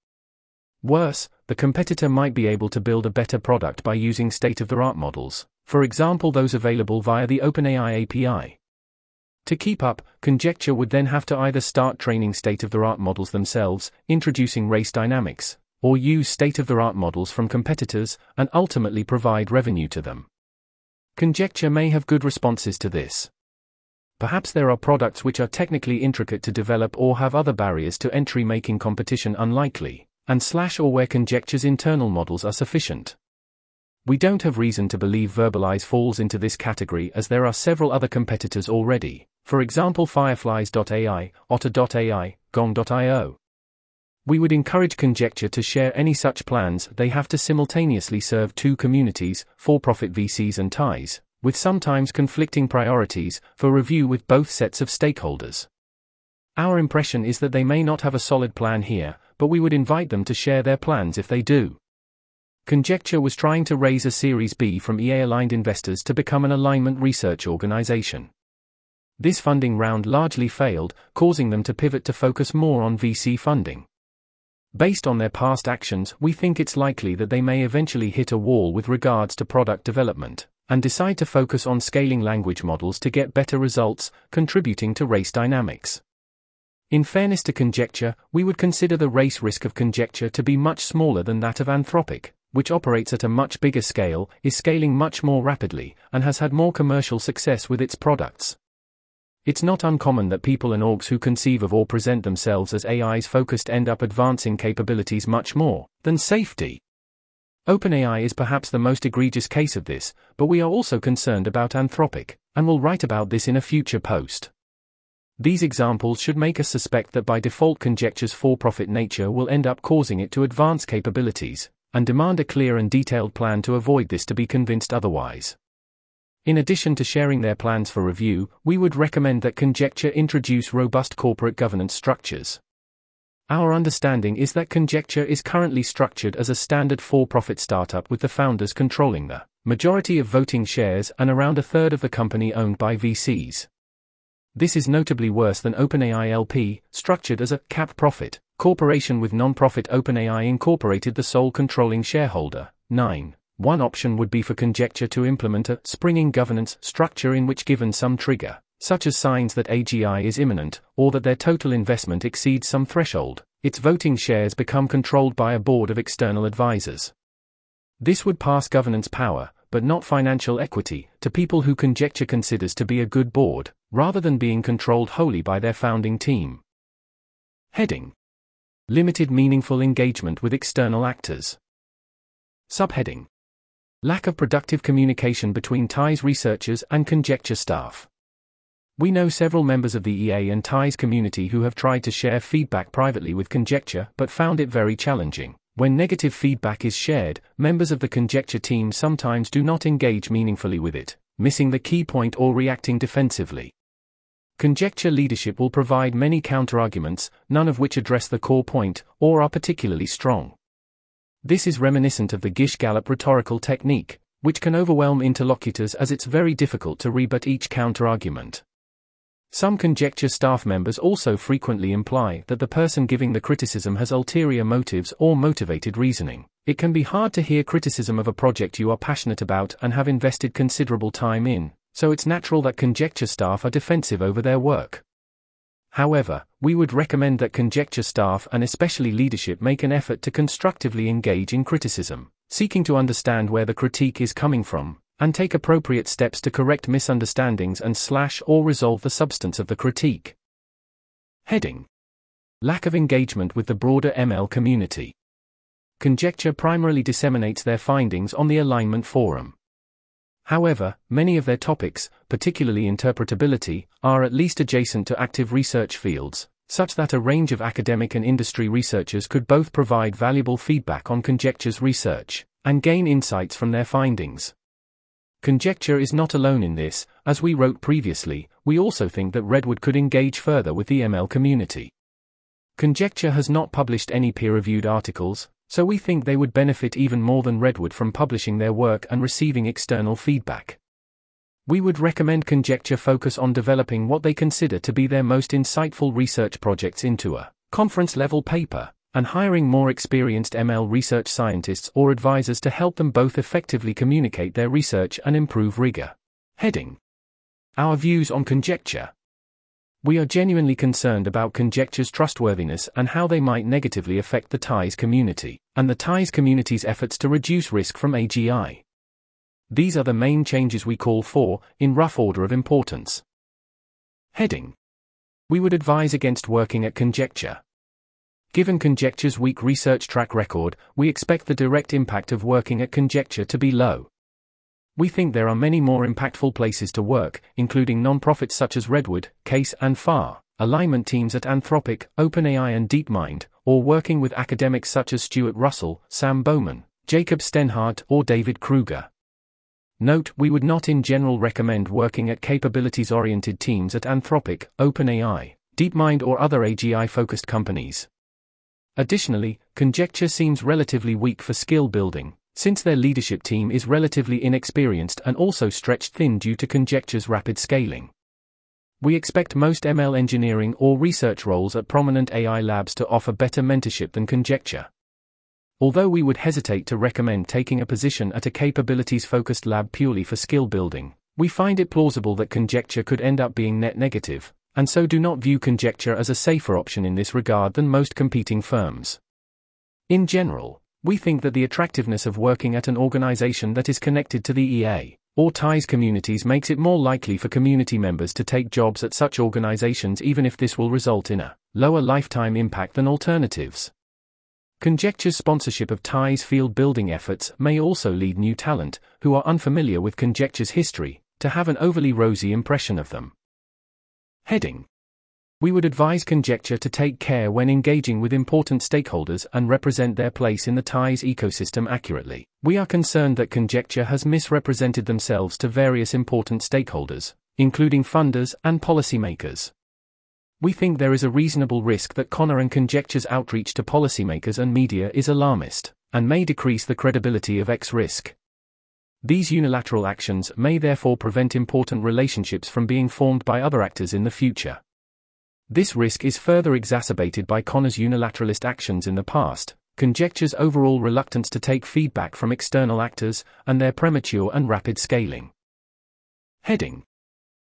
Worse, the competitor might be able to build a better product by using state of the art models, for example, those available via the OpenAI API. To keep up, Conjecture would then have to either start training state of the art models themselves, introducing race dynamics, or use state of the art models from competitors, and ultimately provide revenue to them. Conjecture may have good responses to this. Perhaps there are products which are technically intricate to develop or have other barriers to entry making competition unlikely, and slash or where conjecture's internal models are sufficient. We don't have reason to believe Verbalize falls into this category as there are several other competitors already, for example Fireflies.ai, Otter.ai, Gong.io. We would encourage Conjecture to share any such plans, they have to simultaneously serve two communities, for profit VCs and TAIS, with sometimes conflicting priorities, for review with both sets of stakeholders. Our impression is that they may not have a solid plan here, but we would invite them to share their plans if they do. Conjecture was trying to raise a Series B from EA aligned investors to become an alignment research organization. This funding round largely failed, causing them to pivot to focus more on VC funding. Based on their past actions, we think it's likely that they may eventually hit a wall with regards to product development, and decide to focus on scaling language models to get better results, contributing to race dynamics. In fairness to conjecture, we would consider the race risk of conjecture to be much smaller than that of Anthropic, which operates at a much bigger scale, is scaling much more rapidly, and has had more commercial success with its products. It's not uncommon that people and orgs who conceive of or present themselves as AIs focused end up advancing capabilities much more than safety. OpenAI is perhaps the most egregious case of this, but we are also concerned about Anthropic, and will write about this in a future post. These examples should make us suspect that by default conjecture's for profit nature will end up causing it to advance capabilities, and demand a clear and detailed plan to avoid this to be convinced otherwise. In addition to sharing their plans for review, we would recommend that Conjecture introduce robust corporate governance structures. Our understanding is that Conjecture is currently structured as a standard for profit startup with the founders controlling the majority of voting shares and around a third of the company owned by VCs. This is notably worse than OpenAI LP, structured as a cap profit corporation with non profit OpenAI Incorporated, the sole controlling shareholder. 9. One option would be for conjecture to implement a springing governance structure in which given some trigger, such as signs that AGI is imminent, or that their total investment exceeds some threshold, its voting shares become controlled by a board of external advisors. This would pass governance power, but not financial equity, to people who conjecture considers to be a good board, rather than being controlled wholly by their founding team. Heading Limited meaningful engagement with external actors. Subheading Lack of productive communication between TAIS researchers and conjecture staff. We know several members of the EA and TAIS community who have tried to share feedback privately with conjecture but found it very challenging. When negative feedback is shared, members of the conjecture team sometimes do not engage meaningfully with it, missing the key point or reacting defensively. Conjecture leadership will provide many counterarguments, none of which address the core point or are particularly strong. This is reminiscent of the Gish-Gallop rhetorical technique, which can overwhelm interlocutors as it's very difficult to rebut each counterargument. Some conjecture staff members also frequently imply that the person giving the criticism has ulterior motives or motivated reasoning. It can be hard to hear criticism of a project you are passionate about and have invested considerable time in, so it's natural that conjecture staff are defensive over their work. However, we would recommend that conjecture staff and especially leadership make an effort to constructively engage in criticism, seeking to understand where the critique is coming from, and take appropriate steps to correct misunderstandings and slash or resolve the substance of the critique. Heading Lack of engagement with the broader ML community. Conjecture primarily disseminates their findings on the alignment forum. However, many of their topics, particularly interpretability, are at least adjacent to active research fields, such that a range of academic and industry researchers could both provide valuable feedback on conjecture's research and gain insights from their findings. Conjecture is not alone in this, as we wrote previously, we also think that Redwood could engage further with the ML community. Conjecture has not published any peer reviewed articles, so we think they would benefit even more than Redwood from publishing their work and receiving external feedback. We would recommend Conjecture focus on developing what they consider to be their most insightful research projects into a conference level paper and hiring more experienced ML research scientists or advisors to help them both effectively communicate their research and improve rigor. Heading Our views on conjecture. We are genuinely concerned about conjecture's trustworthiness and how they might negatively affect the TAIS community, and the TAIS community's efforts to reduce risk from AGI. These are the main changes we call for, in rough order of importance. Heading We would advise against working at conjecture. Given Conjecture's weak research track record, we expect the direct impact of working at Conjecture to be low. We think there are many more impactful places to work, including nonprofits such as Redwood, CAIS, and FAR, alignment teams at Anthropic, OpenAI, and DeepMind, or working with academics such as Stuart Russell, Sam Bowman, Jacob Steinhardt, or David Krueger. Note, we would not in general recommend working at capabilities oriented teams at Anthropic, OpenAI, DeepMind, or other AGI focused companies. Additionally, conjecture seems relatively weak for skill building, since their leadership team is relatively inexperienced and also stretched thin due to conjecture's rapid scaling. We expect most ML engineering or research roles at prominent AI labs to offer better mentorship than conjecture. Although we would hesitate to recommend taking a position at a capabilities focused lab purely for skill building, we find it plausible that conjecture could end up being net negative, and so do not view conjecture as a safer option in this regard than most competing firms. In general, we think that the attractiveness of working at an organization that is connected to the EA or TAIS communities makes it more likely for community members to take jobs at such organizations even if this will result in a lower lifetime impact than alternatives. Conjecture's sponsorship of TAIS field building efforts may also lead new talent, who are unfamiliar with Conjecture's history, to have an overly rosy impression of them. Heading. We would advise Conjecture to take care when engaging with important stakeholders and represent their place in the TAIS ecosystem accurately. We are concerned that Conjecture has misrepresented themselves to various important stakeholders, including funders and policymakers. We think there is a reasonable risk that Connor and Conjecture's outreach to policymakers and media is alarmist, and may decrease the credibility of X risk. These unilateral actions may therefore prevent important relationships from being formed by other actors in the future. This risk is further exacerbated by Connor's unilateralist actions in the past, conjecture's overall reluctance to take feedback from external actors, and their premature and rapid scaling. Heading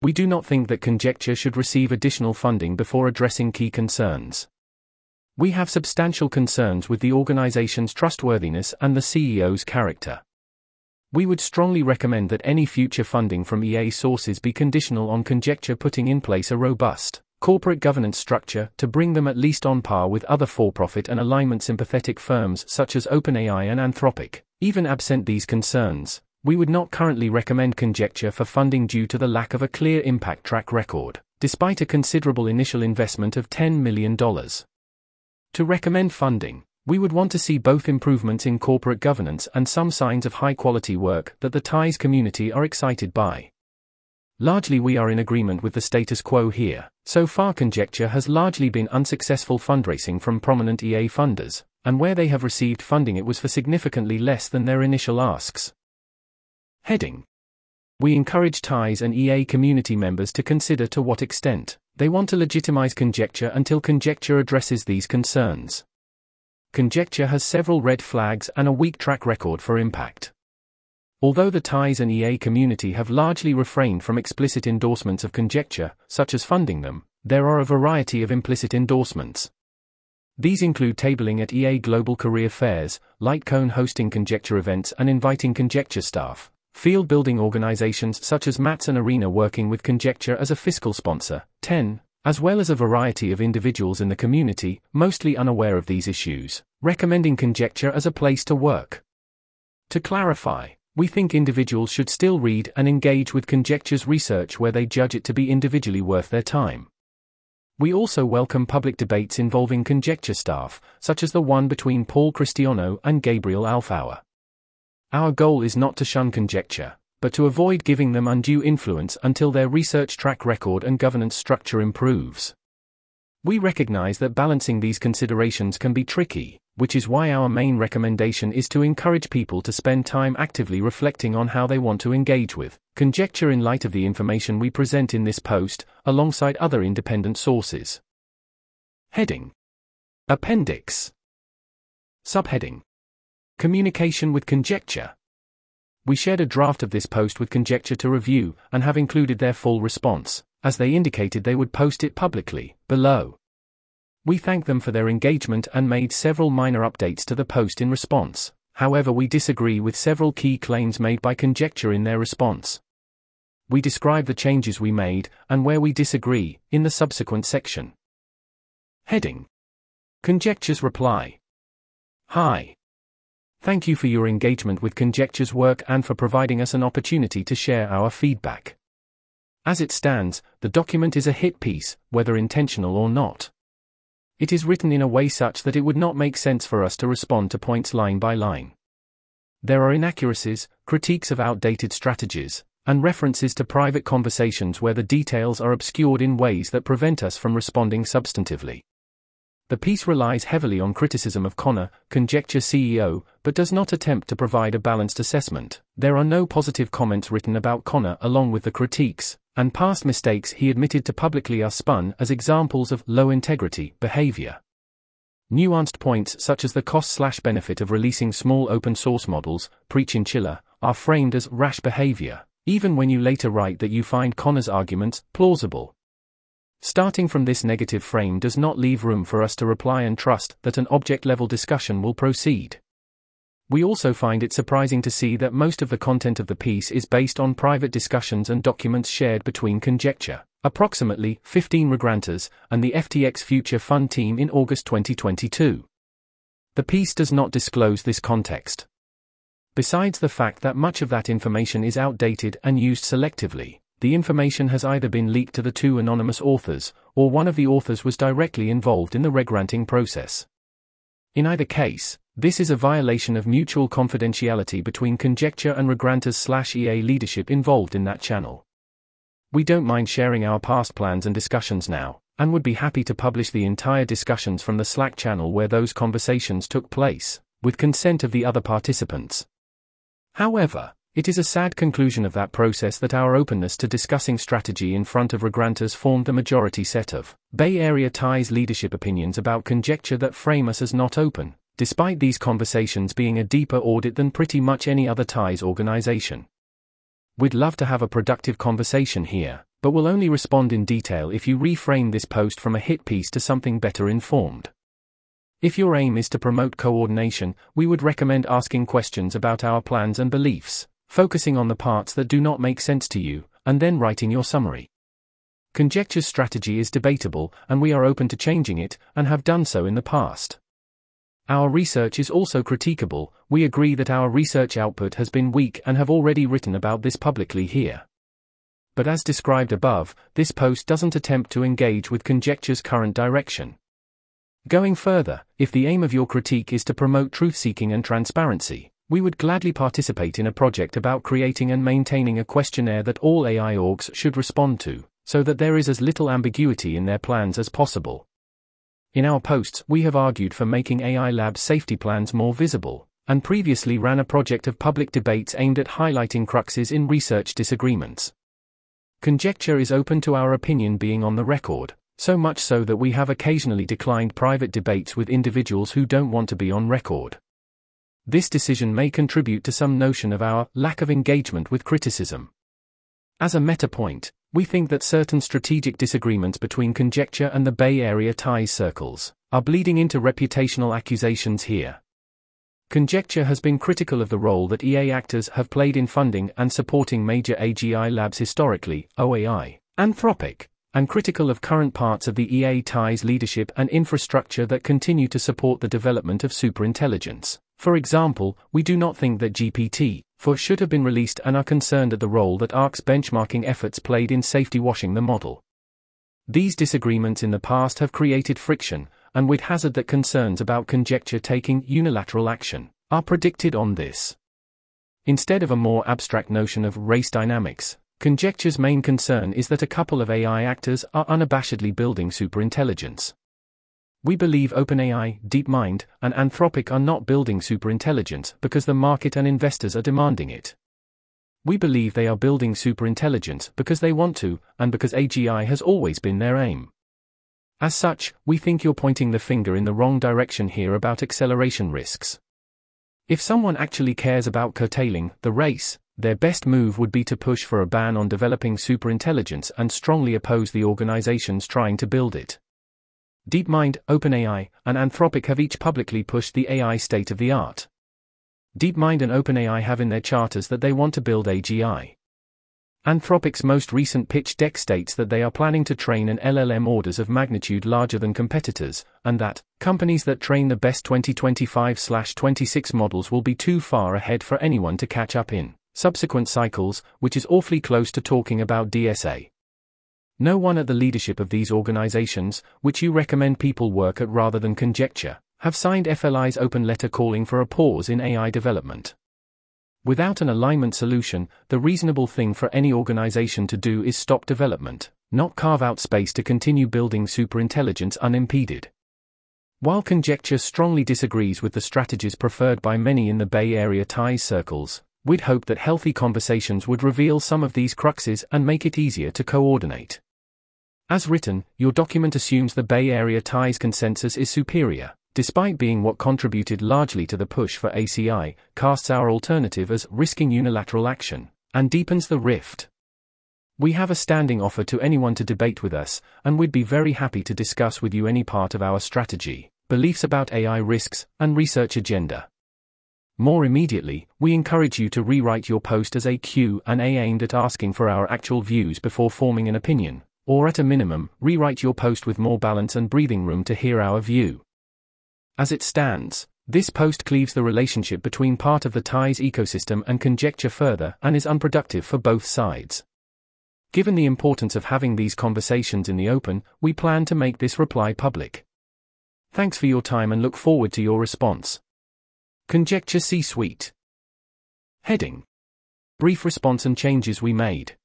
We do not think that conjecture should receive additional funding before addressing key concerns. We have substantial concerns with the organization's trustworthiness and the CEO's character. We would strongly recommend that any future funding from EA sources be conditional on Conjecture putting in place a robust corporate governance structure to bring them at least on par with other for profit and alignment sympathetic firms such as OpenAI and Anthropic. Even absent these concerns, we would not currently recommend Conjecture for funding due to the lack of a clear impact track record, despite a considerable initial investment of $10 million. To recommend funding, we would want to see both improvements in corporate governance and some signs of high quality work that the TAIS community are excited by. Largely, we are in agreement with the status quo here. So far, Conjecture has largely been unsuccessful fundraising from prominent EA funders, and where they have received funding, it was for significantly less than their initial asks. Heading We encourage TAIS and EA community members to consider to what extent they want to legitimize Conjecture until Conjecture addresses these concerns. Conjecture has several red flags and a weak track record for impact. Although the TAIS and EA community have largely refrained from explicit endorsements of conjecture, such as funding them, there are a variety of implicit endorsements. These include tabling at EA Global Career Fairs, Lightcone hosting conjecture events and inviting conjecture staff, field building organizations such as MATS and Arena working with conjecture as a fiscal sponsor, 10, as well as a variety of individuals in the community, mostly unaware of these issues, recommending conjecture as a place to work. To clarify, we think individuals should still read and engage with conjecture's research where they judge it to be individually worth their time. We also welcome public debates involving conjecture staff, such as the one between Paul Christiano and Gabriel Alfour. Our goal is not to shun conjecture, but to avoid giving them undue influence until their research track record and governance structure improves. We recognize that balancing these considerations can be tricky, which is why our main recommendation is to encourage people to spend time actively reflecting on how they want to engage with conjecture in light of the information we present in this post, alongside other independent sources. Heading Appendix Subheading Communication with Conjecture. We shared a draft of this post with Conjecture to review and have included their full response, as they indicated they would post it publicly, below. We thank them for their engagement and made several minor updates to the post in response. However, we disagree with several key claims made by Conjecture in their response. We describe the changes we made and where we disagree in the subsequent section. Heading Conjecture's reply. Hi. Thank you for your engagement with Conjecture's work and for providing us an opportunity to share our feedback. As it stands, the document is a hit piece, whether intentional or not. It is written in a way such that it would not make sense for us to respond to points line by line. There are inaccuracies, critiques of outdated strategies, and references to private conversations where the details are obscured in ways that prevent us from responding substantively. The piece relies heavily on criticism of Connor, Conjecture CEO, but does not attempt to provide a balanced assessment. There are no positive comments written about Connor along with the critiques, and past mistakes he admitted to publicly are spun as examples of low integrity behavior. Nuanced points such as the cost slash benefit of releasing small open source models, pre-chinchilla, are framed as rash behavior, even when you later write that you find Connor's arguments plausible. Starting from this negative frame does not leave room for us to reply and trust that an object level discussion will proceed. We also find it surprising to see that most of the content of the piece is based on private discussions and documents shared between Conjecture, approximately 15 Regranters, and the FTX Future Fund team in August 2022. The piece does not disclose this context. Besides the fact that much of that information is outdated and used selectively, the information has either been leaked to the two anonymous authors, or one of the authors was directly involved in the regranting process. In either case, this is a violation of mutual confidentiality between Conjecture and Regranters EA leadership involved in that channel. We don't mind sharing our past plans and discussions now, and would be happy to publish the entire discussions from the Slack channel where those conversations took place, with consent of the other participants. However, it is a sad conclusion of that process that our openness to discussing strategy in front of Regranters formed the majority set of Bay Area TAIS leadership opinions about conjecture that frame us as not open, despite these conversations being a deeper audit than pretty much any other TAIS organization. We'd love to have a productive conversation here, but we'll only respond in detail if you reframe this post from a hit piece to something better informed. If your aim is to promote coordination, we would recommend asking questions about our plans and beliefs focusing on the parts that do not make sense to you, and then writing your summary. Conjecture's strategy is debatable, and we are open to changing it, and have done so in the past. Our research is also critiquable, we agree that our research output has been weak and have already written about this publicly here. But as described above, this post doesn't attempt to engage with conjecture's current direction. Going further, if the aim of your critique is to promote truth seeking and transparency, we would gladly participate in a project about creating and maintaining a questionnaire that all AI orgs should respond to, so that there is as little ambiguity in their plans as possible. In our posts, we have argued for making AI Labs safety plans more visible, and previously ran a project of public debates aimed at highlighting cruxes in research disagreements. Conjecture is open to our opinion being on the record, so much so that we have occasionally declined private debates with individuals who don't want to be on record. this decision may contribute to some notion of our lack of engagement with criticism. As a meta point, we think that certain strategic disagreements between conjecture and the Bay Area TAIS circles are bleeding into reputational accusations here. Conjecture has been critical of the role that EA actors have played in funding and supporting major AGI labs historically, OAI, Anthropic, and critical of current parts of the EA TAIS leadership and infrastructure that continue to support the development of superintelligence. For example, we do not think that GPT 4 should have been released and are concerned at the role that ARC's benchmarking efforts played in safety washing the model. These disagreements in the past have created friction, and with hazard that concerns about conjecture taking unilateral action are predicted on this. Instead of a more abstract notion of race dynamics, conjecture's main concern is that a couple of AI actors are unabashedly building superintelligence. We believe OpenAI, DeepMind, and Anthropic are not building superintelligence because the market and investors are demanding it. We believe they are building superintelligence because they want to, and because AGI has always been their aim. As such, we think you're pointing the finger in the wrong direction here about acceleration risks. If someone actually cares about curtailing the race, their best move would be to push for a ban on developing superintelligence and strongly oppose the organizations trying to build it. DeepMind, OpenAI, and Anthropic have each publicly pushed the AI state of the art. DeepMind and OpenAI have in their charters that they want to build AGI. Anthropic's most recent pitch deck states that they are planning to train an LLM orders of magnitude larger than competitors, and that companies that train the best 2025/26 models will be too far ahead for anyone to catch up in subsequent cycles, which is awfully close to talking about DSA. No one at the leadership of these organizations, which you recommend people work at rather than conjecture, have signed FLI's open letter calling for a pause in AI development. Without an alignment solution, the reasonable thing for any organization to do is stop development, not carve out space to continue building superintelligence unimpeded. While conjecture strongly disagrees with the strategies preferred by many in the Bay Area TAIS circles, we'd hope that healthy conversations would reveal some of these cruxes and make it easier to coordinate. As written, your document assumes the Bay Area TAIS consensus is superior despite being what contributed largely to the push for AGI, casts our alternative as risking unilateral action, and deepens the rift. We have a standing offer to anyone to debate with us, and we'd be very happy to discuss with you any part of our strategy, beliefs about AI risks, and research agenda. More immediately, we encourage you to rewrite your post as a Q&A aimed at asking for our actual views before forming an opinion, or at a minimum, rewrite your post with more balance and breathing room to hear our view. As it stands, this post cleaves the relationship between part of the TAIS ecosystem and conjecture further and is unproductive for both sides. Given the importance of having these conversations in the open, we plan to make this reply public. Thanks for your time and look forward to your response. Conjecture C Suite. Heading Brief response and changes we made.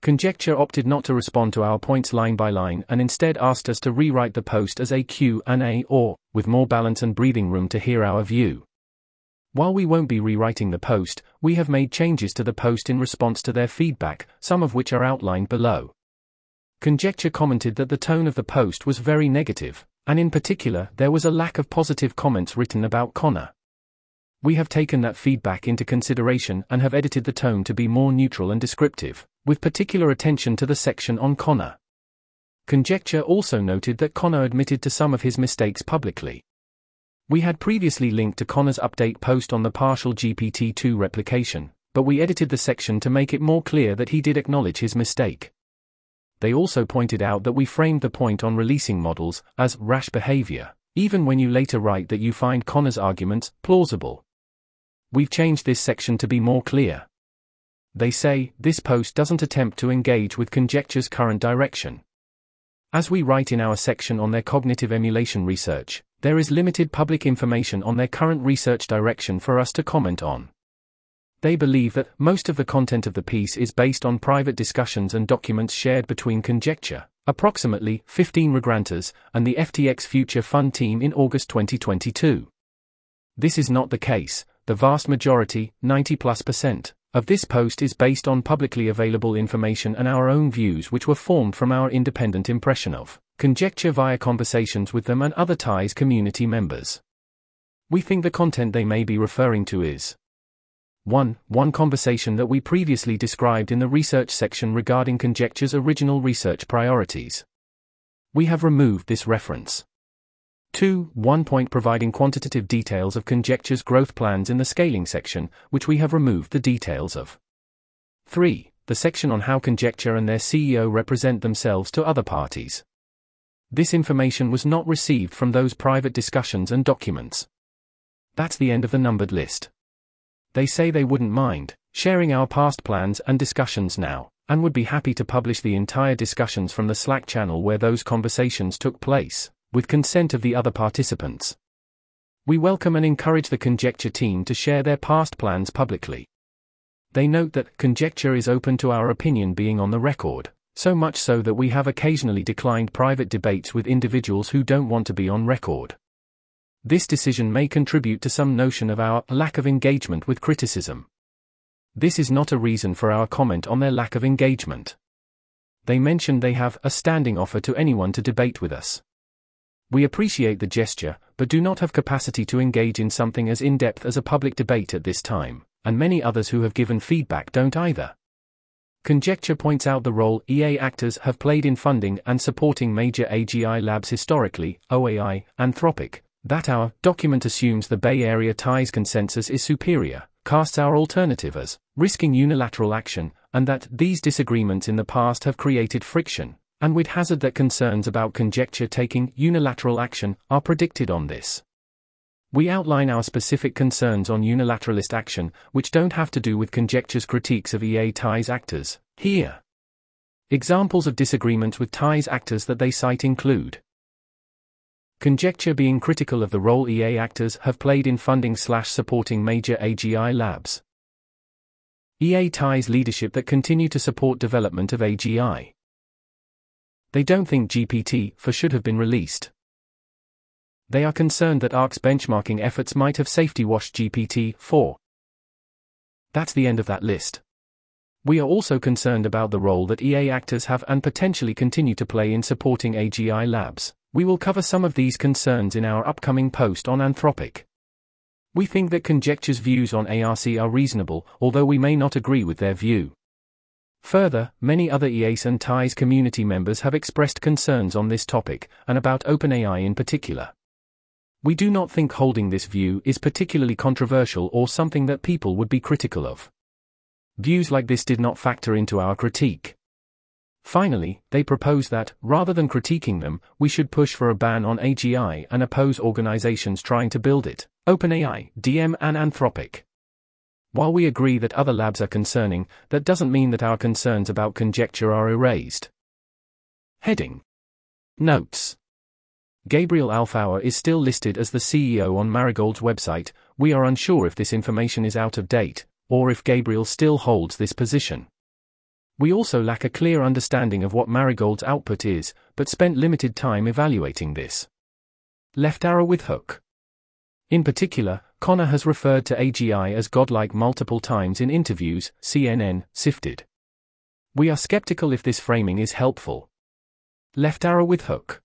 Conjecture opted not to respond to our points line by line and instead asked us to rewrite the post as a Q&A or, with more balance and breathing room to hear our view. While we won't be rewriting the post, we have made changes to the post in response to their feedback, some of which are outlined below. Conjecture commented that the tone of the post was very negative, and in particular, there was a lack of positive comments written about Connor. We have taken that feedback into consideration and have edited the tone to be more neutral and descriptive, with particular attention to the section on Connor. Conjecture also noted that Connor admitted to some of his mistakes publicly. We had previously linked to Connor's update post on the partial GPT 2 replication, but we edited the section to make it more clear that he did acknowledge his mistake. They also pointed out that we framed the point on releasing models as rash behavior, even when you later write that you find Connor's arguments plausible. We've changed this section to be more clear. They say, this post doesn't attempt to engage with conjecture's current direction. As we write in our section on their cognitive emulation research, there is limited public information on their current research direction for us to comment on. They believe that most of the content of the piece is based on private discussions and documents shared between Conjecture, approximately 15 regranters, and the FTX Future Fund team in August 2022. This is not the case, the vast majority, 90 plus percent, of this post is based on publicly available information and our own views which were formed from our independent impression of conjecture via conversations with them and other TAIS community members. We think the content they may be referring to is 1. One conversation that we previously described in the research section regarding Conjecture's original research priorities. We have removed this reference. 2. One point providing quantitative details of Conjecture's growth plans in the scaling section, which we have removed the details of. 3. The section on how Conjecture and their CEO represent themselves to other parties. This information was not received from those private discussions and documents. That's the end of the numbered list. They say they wouldn't mind sharing our past plans and discussions now, and would be happy to publish the entire discussions from the Slack channel where those conversations took place, with consent of the other participants. We welcome and encourage the Conjecture team to share their past plans publicly. They note that Conjecture is open to our opinion being on the record, so much so that we have occasionally declined private debates with individuals who don't want to be on record. This decision may contribute to some notion of our lack of engagement with criticism. This is not a reason for our comment on their lack of engagement. They mention they have a standing offer to anyone to debate with us. We appreciate the gesture, but do not have capacity to engage in something as in depth as a public debate at this time, and many others who have given feedback don't either. Conjecture points out the role EA actors have played in funding and supporting major AGI labs historically, OAI, Anthropic, that our document assumes the Bay Area TAIS consensus is superior, casts our alternative as risking unilateral action, and that these disagreements in the past have created friction, and we'd hazard that concerns about conjecture taking unilateral action are predicted on this. We outline our specific concerns on unilateralist action, which don't have to do with conjecture's critiques of EA TAIS actors, here. Examples of disagreements with TAIS actors that they cite include Conjecture being critical of the role EA actors have played in funding slash supporting major AGI labs. EA TAIS leadership that continue to support development of AGI. They don't think GPT-4 should have been released. They are concerned that ARC's benchmarking efforts might have safety washed GPT-4. That's the end of that list. We are also concerned about the role that EA actors have and potentially continue to play in supporting AGI labs. We will cover some of these concerns in our upcoming post on Anthropic. We think that Conjecture's views on ARC are reasonable, although we may not agree with their view. Further, many other EACE and TAIS community members have expressed concerns on this topic, and about OpenAI in particular. We do not think holding this view is particularly controversial or something that people would be critical of. Views like this did not factor into our critique. Finally, they propose that, rather than critiquing them, we should push for a ban on AGI and oppose organizations trying to build it, OpenAI, DM, and Anthropic. While we agree that other labs are concerning, that doesn't mean that our concerns about conjecture are erased. Heading Notes Gabriel Alfour is still listed as the CEO on Marigold's website. We are unsure if this information is out of date, or if Gabriel still holds this position. We also lack a clear understanding of what Marigold's output is, but spent limited time evaluating this. Left arrow with hook. In particular, Connor has referred to AGI as godlike multiple times in interviews, CNN, Sifted. We are skeptical if this framing is helpful. Left arrow with hook.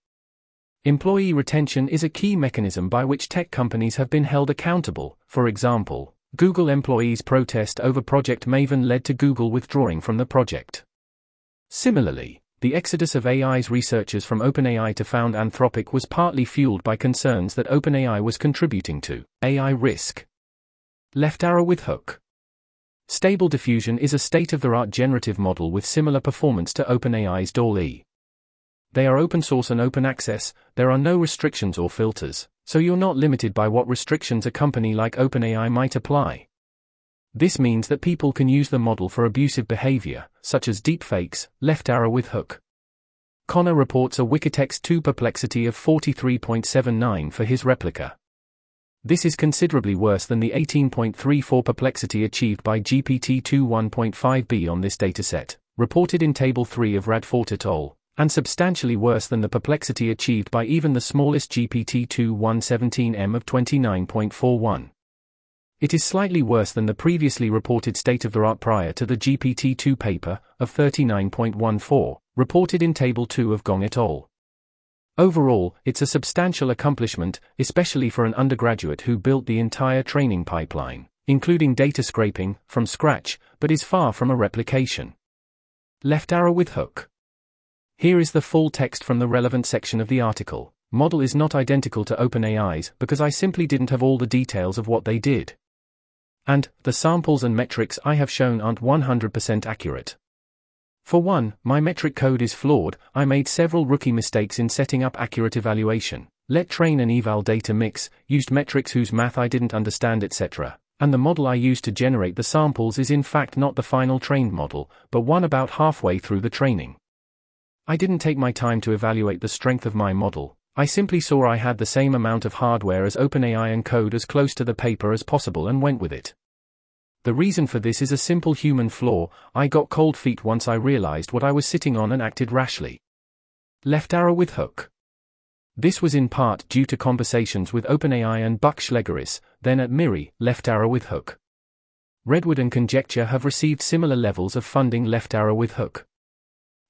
Employee retention is a key mechanism by which tech companies have been held accountable, for example, Google employees' protest over Project Maven led to Google withdrawing from the project. Similarly, the exodus of AI's researchers from OpenAI to found Anthropic was partly fueled by concerns that OpenAI was contributing to AI risk. Left arrow with hook. Stable Diffusion is a state of the art generative model with similar performance to OpenAI's DALL-E. They are open source and open access, there are no restrictions or filters, so you're not limited by what restrictions a company like OpenAI might apply. This means that people can use the model for abusive behavior, such as deepfakes, left arrow with hook. Connor reports a Wikitext 2 perplexity of 43.79 for his replica. This is considerably worse than the 18.34 perplexity achieved by GPT-2 1.5b on this dataset, reported in Table 3 of Radford et al and substantially worse than the perplexity achieved by even the smallest GPT-2 117M of 29.41. It is slightly worse than the previously reported state-of-the-art prior to the GPT-2 paper, of 39.14, reported in Table 2 of Gong et al. Overall, it's a substantial accomplishment, especially for an undergraduate who built the entire training pipeline, including data scraping, from scratch, but is far from a replication. Left arrow with hook. Here is the full text from the relevant section of the article. Model is not identical to OpenAI's because I simply didn't have all the details of what they did. And, the samples and metrics I have shown aren't 100% accurate. For one, my metric code is flawed, I made several rookie mistakes in setting up accurate evaluation, let train and eval data mix, used metrics whose math I didn't understand etc. And the model I used to generate the samples is in fact not the final trained model, but one about halfway through the training. I didn't take my time to evaluate the strength of my model, I simply saw I had the same amount of hardware as OpenAI and code as close to the paper as possible and went with it. The reason for this is a simple human flaw, I got cold feet once I realized what I was sitting on and acted rashly. Left arrow with hook. This was in part due to conversations with OpenAI and Buck Schlegeris, then at MIRI, left arrow with hook. Redwood and Conjecture have received similar levels of funding left arrow with hook.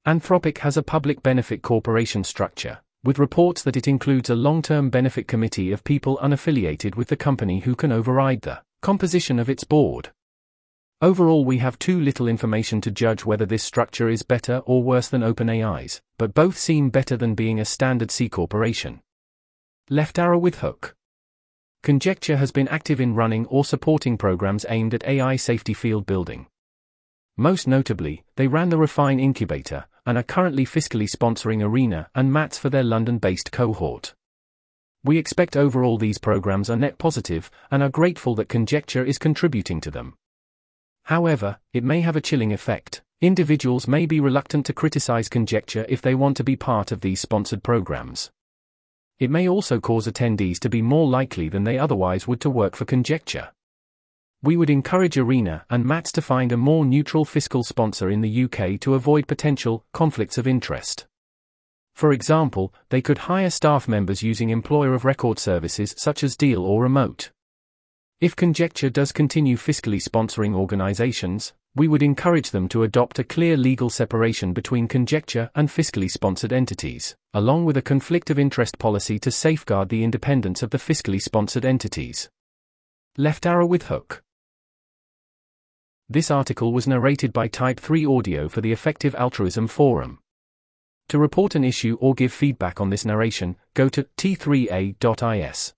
Anthropic has a public benefit corporation structure, with reports that it includes a long-term benefit committee of people unaffiliated with the company who can override the composition of its board. Overall, we have too little information to judge whether this structure is better or worse than OpenAI's, but both seem better than being a standard C corporation. Left arrow with hook. Conjecture has been active in running or supporting programs aimed at AI safety field building. Most notably, they ran the Refine Incubator, and are currently fiscally sponsoring Arena and MATS for their London based cohort. We expect overall these programs are net positive, and are grateful that Conjecture is contributing to them. However, it may have a chilling effect. Individuals may be reluctant to criticize conjecture if they want to be part of these sponsored programs. It may also cause attendees to be more likely than they otherwise would to work for conjecture. We would encourage Arena and MATS to find a more neutral fiscal sponsor in the UK to avoid potential conflicts of interest. For example, they could hire staff members using employer of record services such as Deel or Remote. If Conjecture does continue fiscally sponsoring organizations, we would encourage them to adopt a clear legal separation between conjecture and fiscally sponsored entities, along with a conflict of interest policy to safeguard the independence of the fiscally sponsored entities. Left arrow with hook. This article was narrated by Type 3 Audio for the Effective Altruism Forum. To report an issue or give feedback on this narration, go to t3a.is.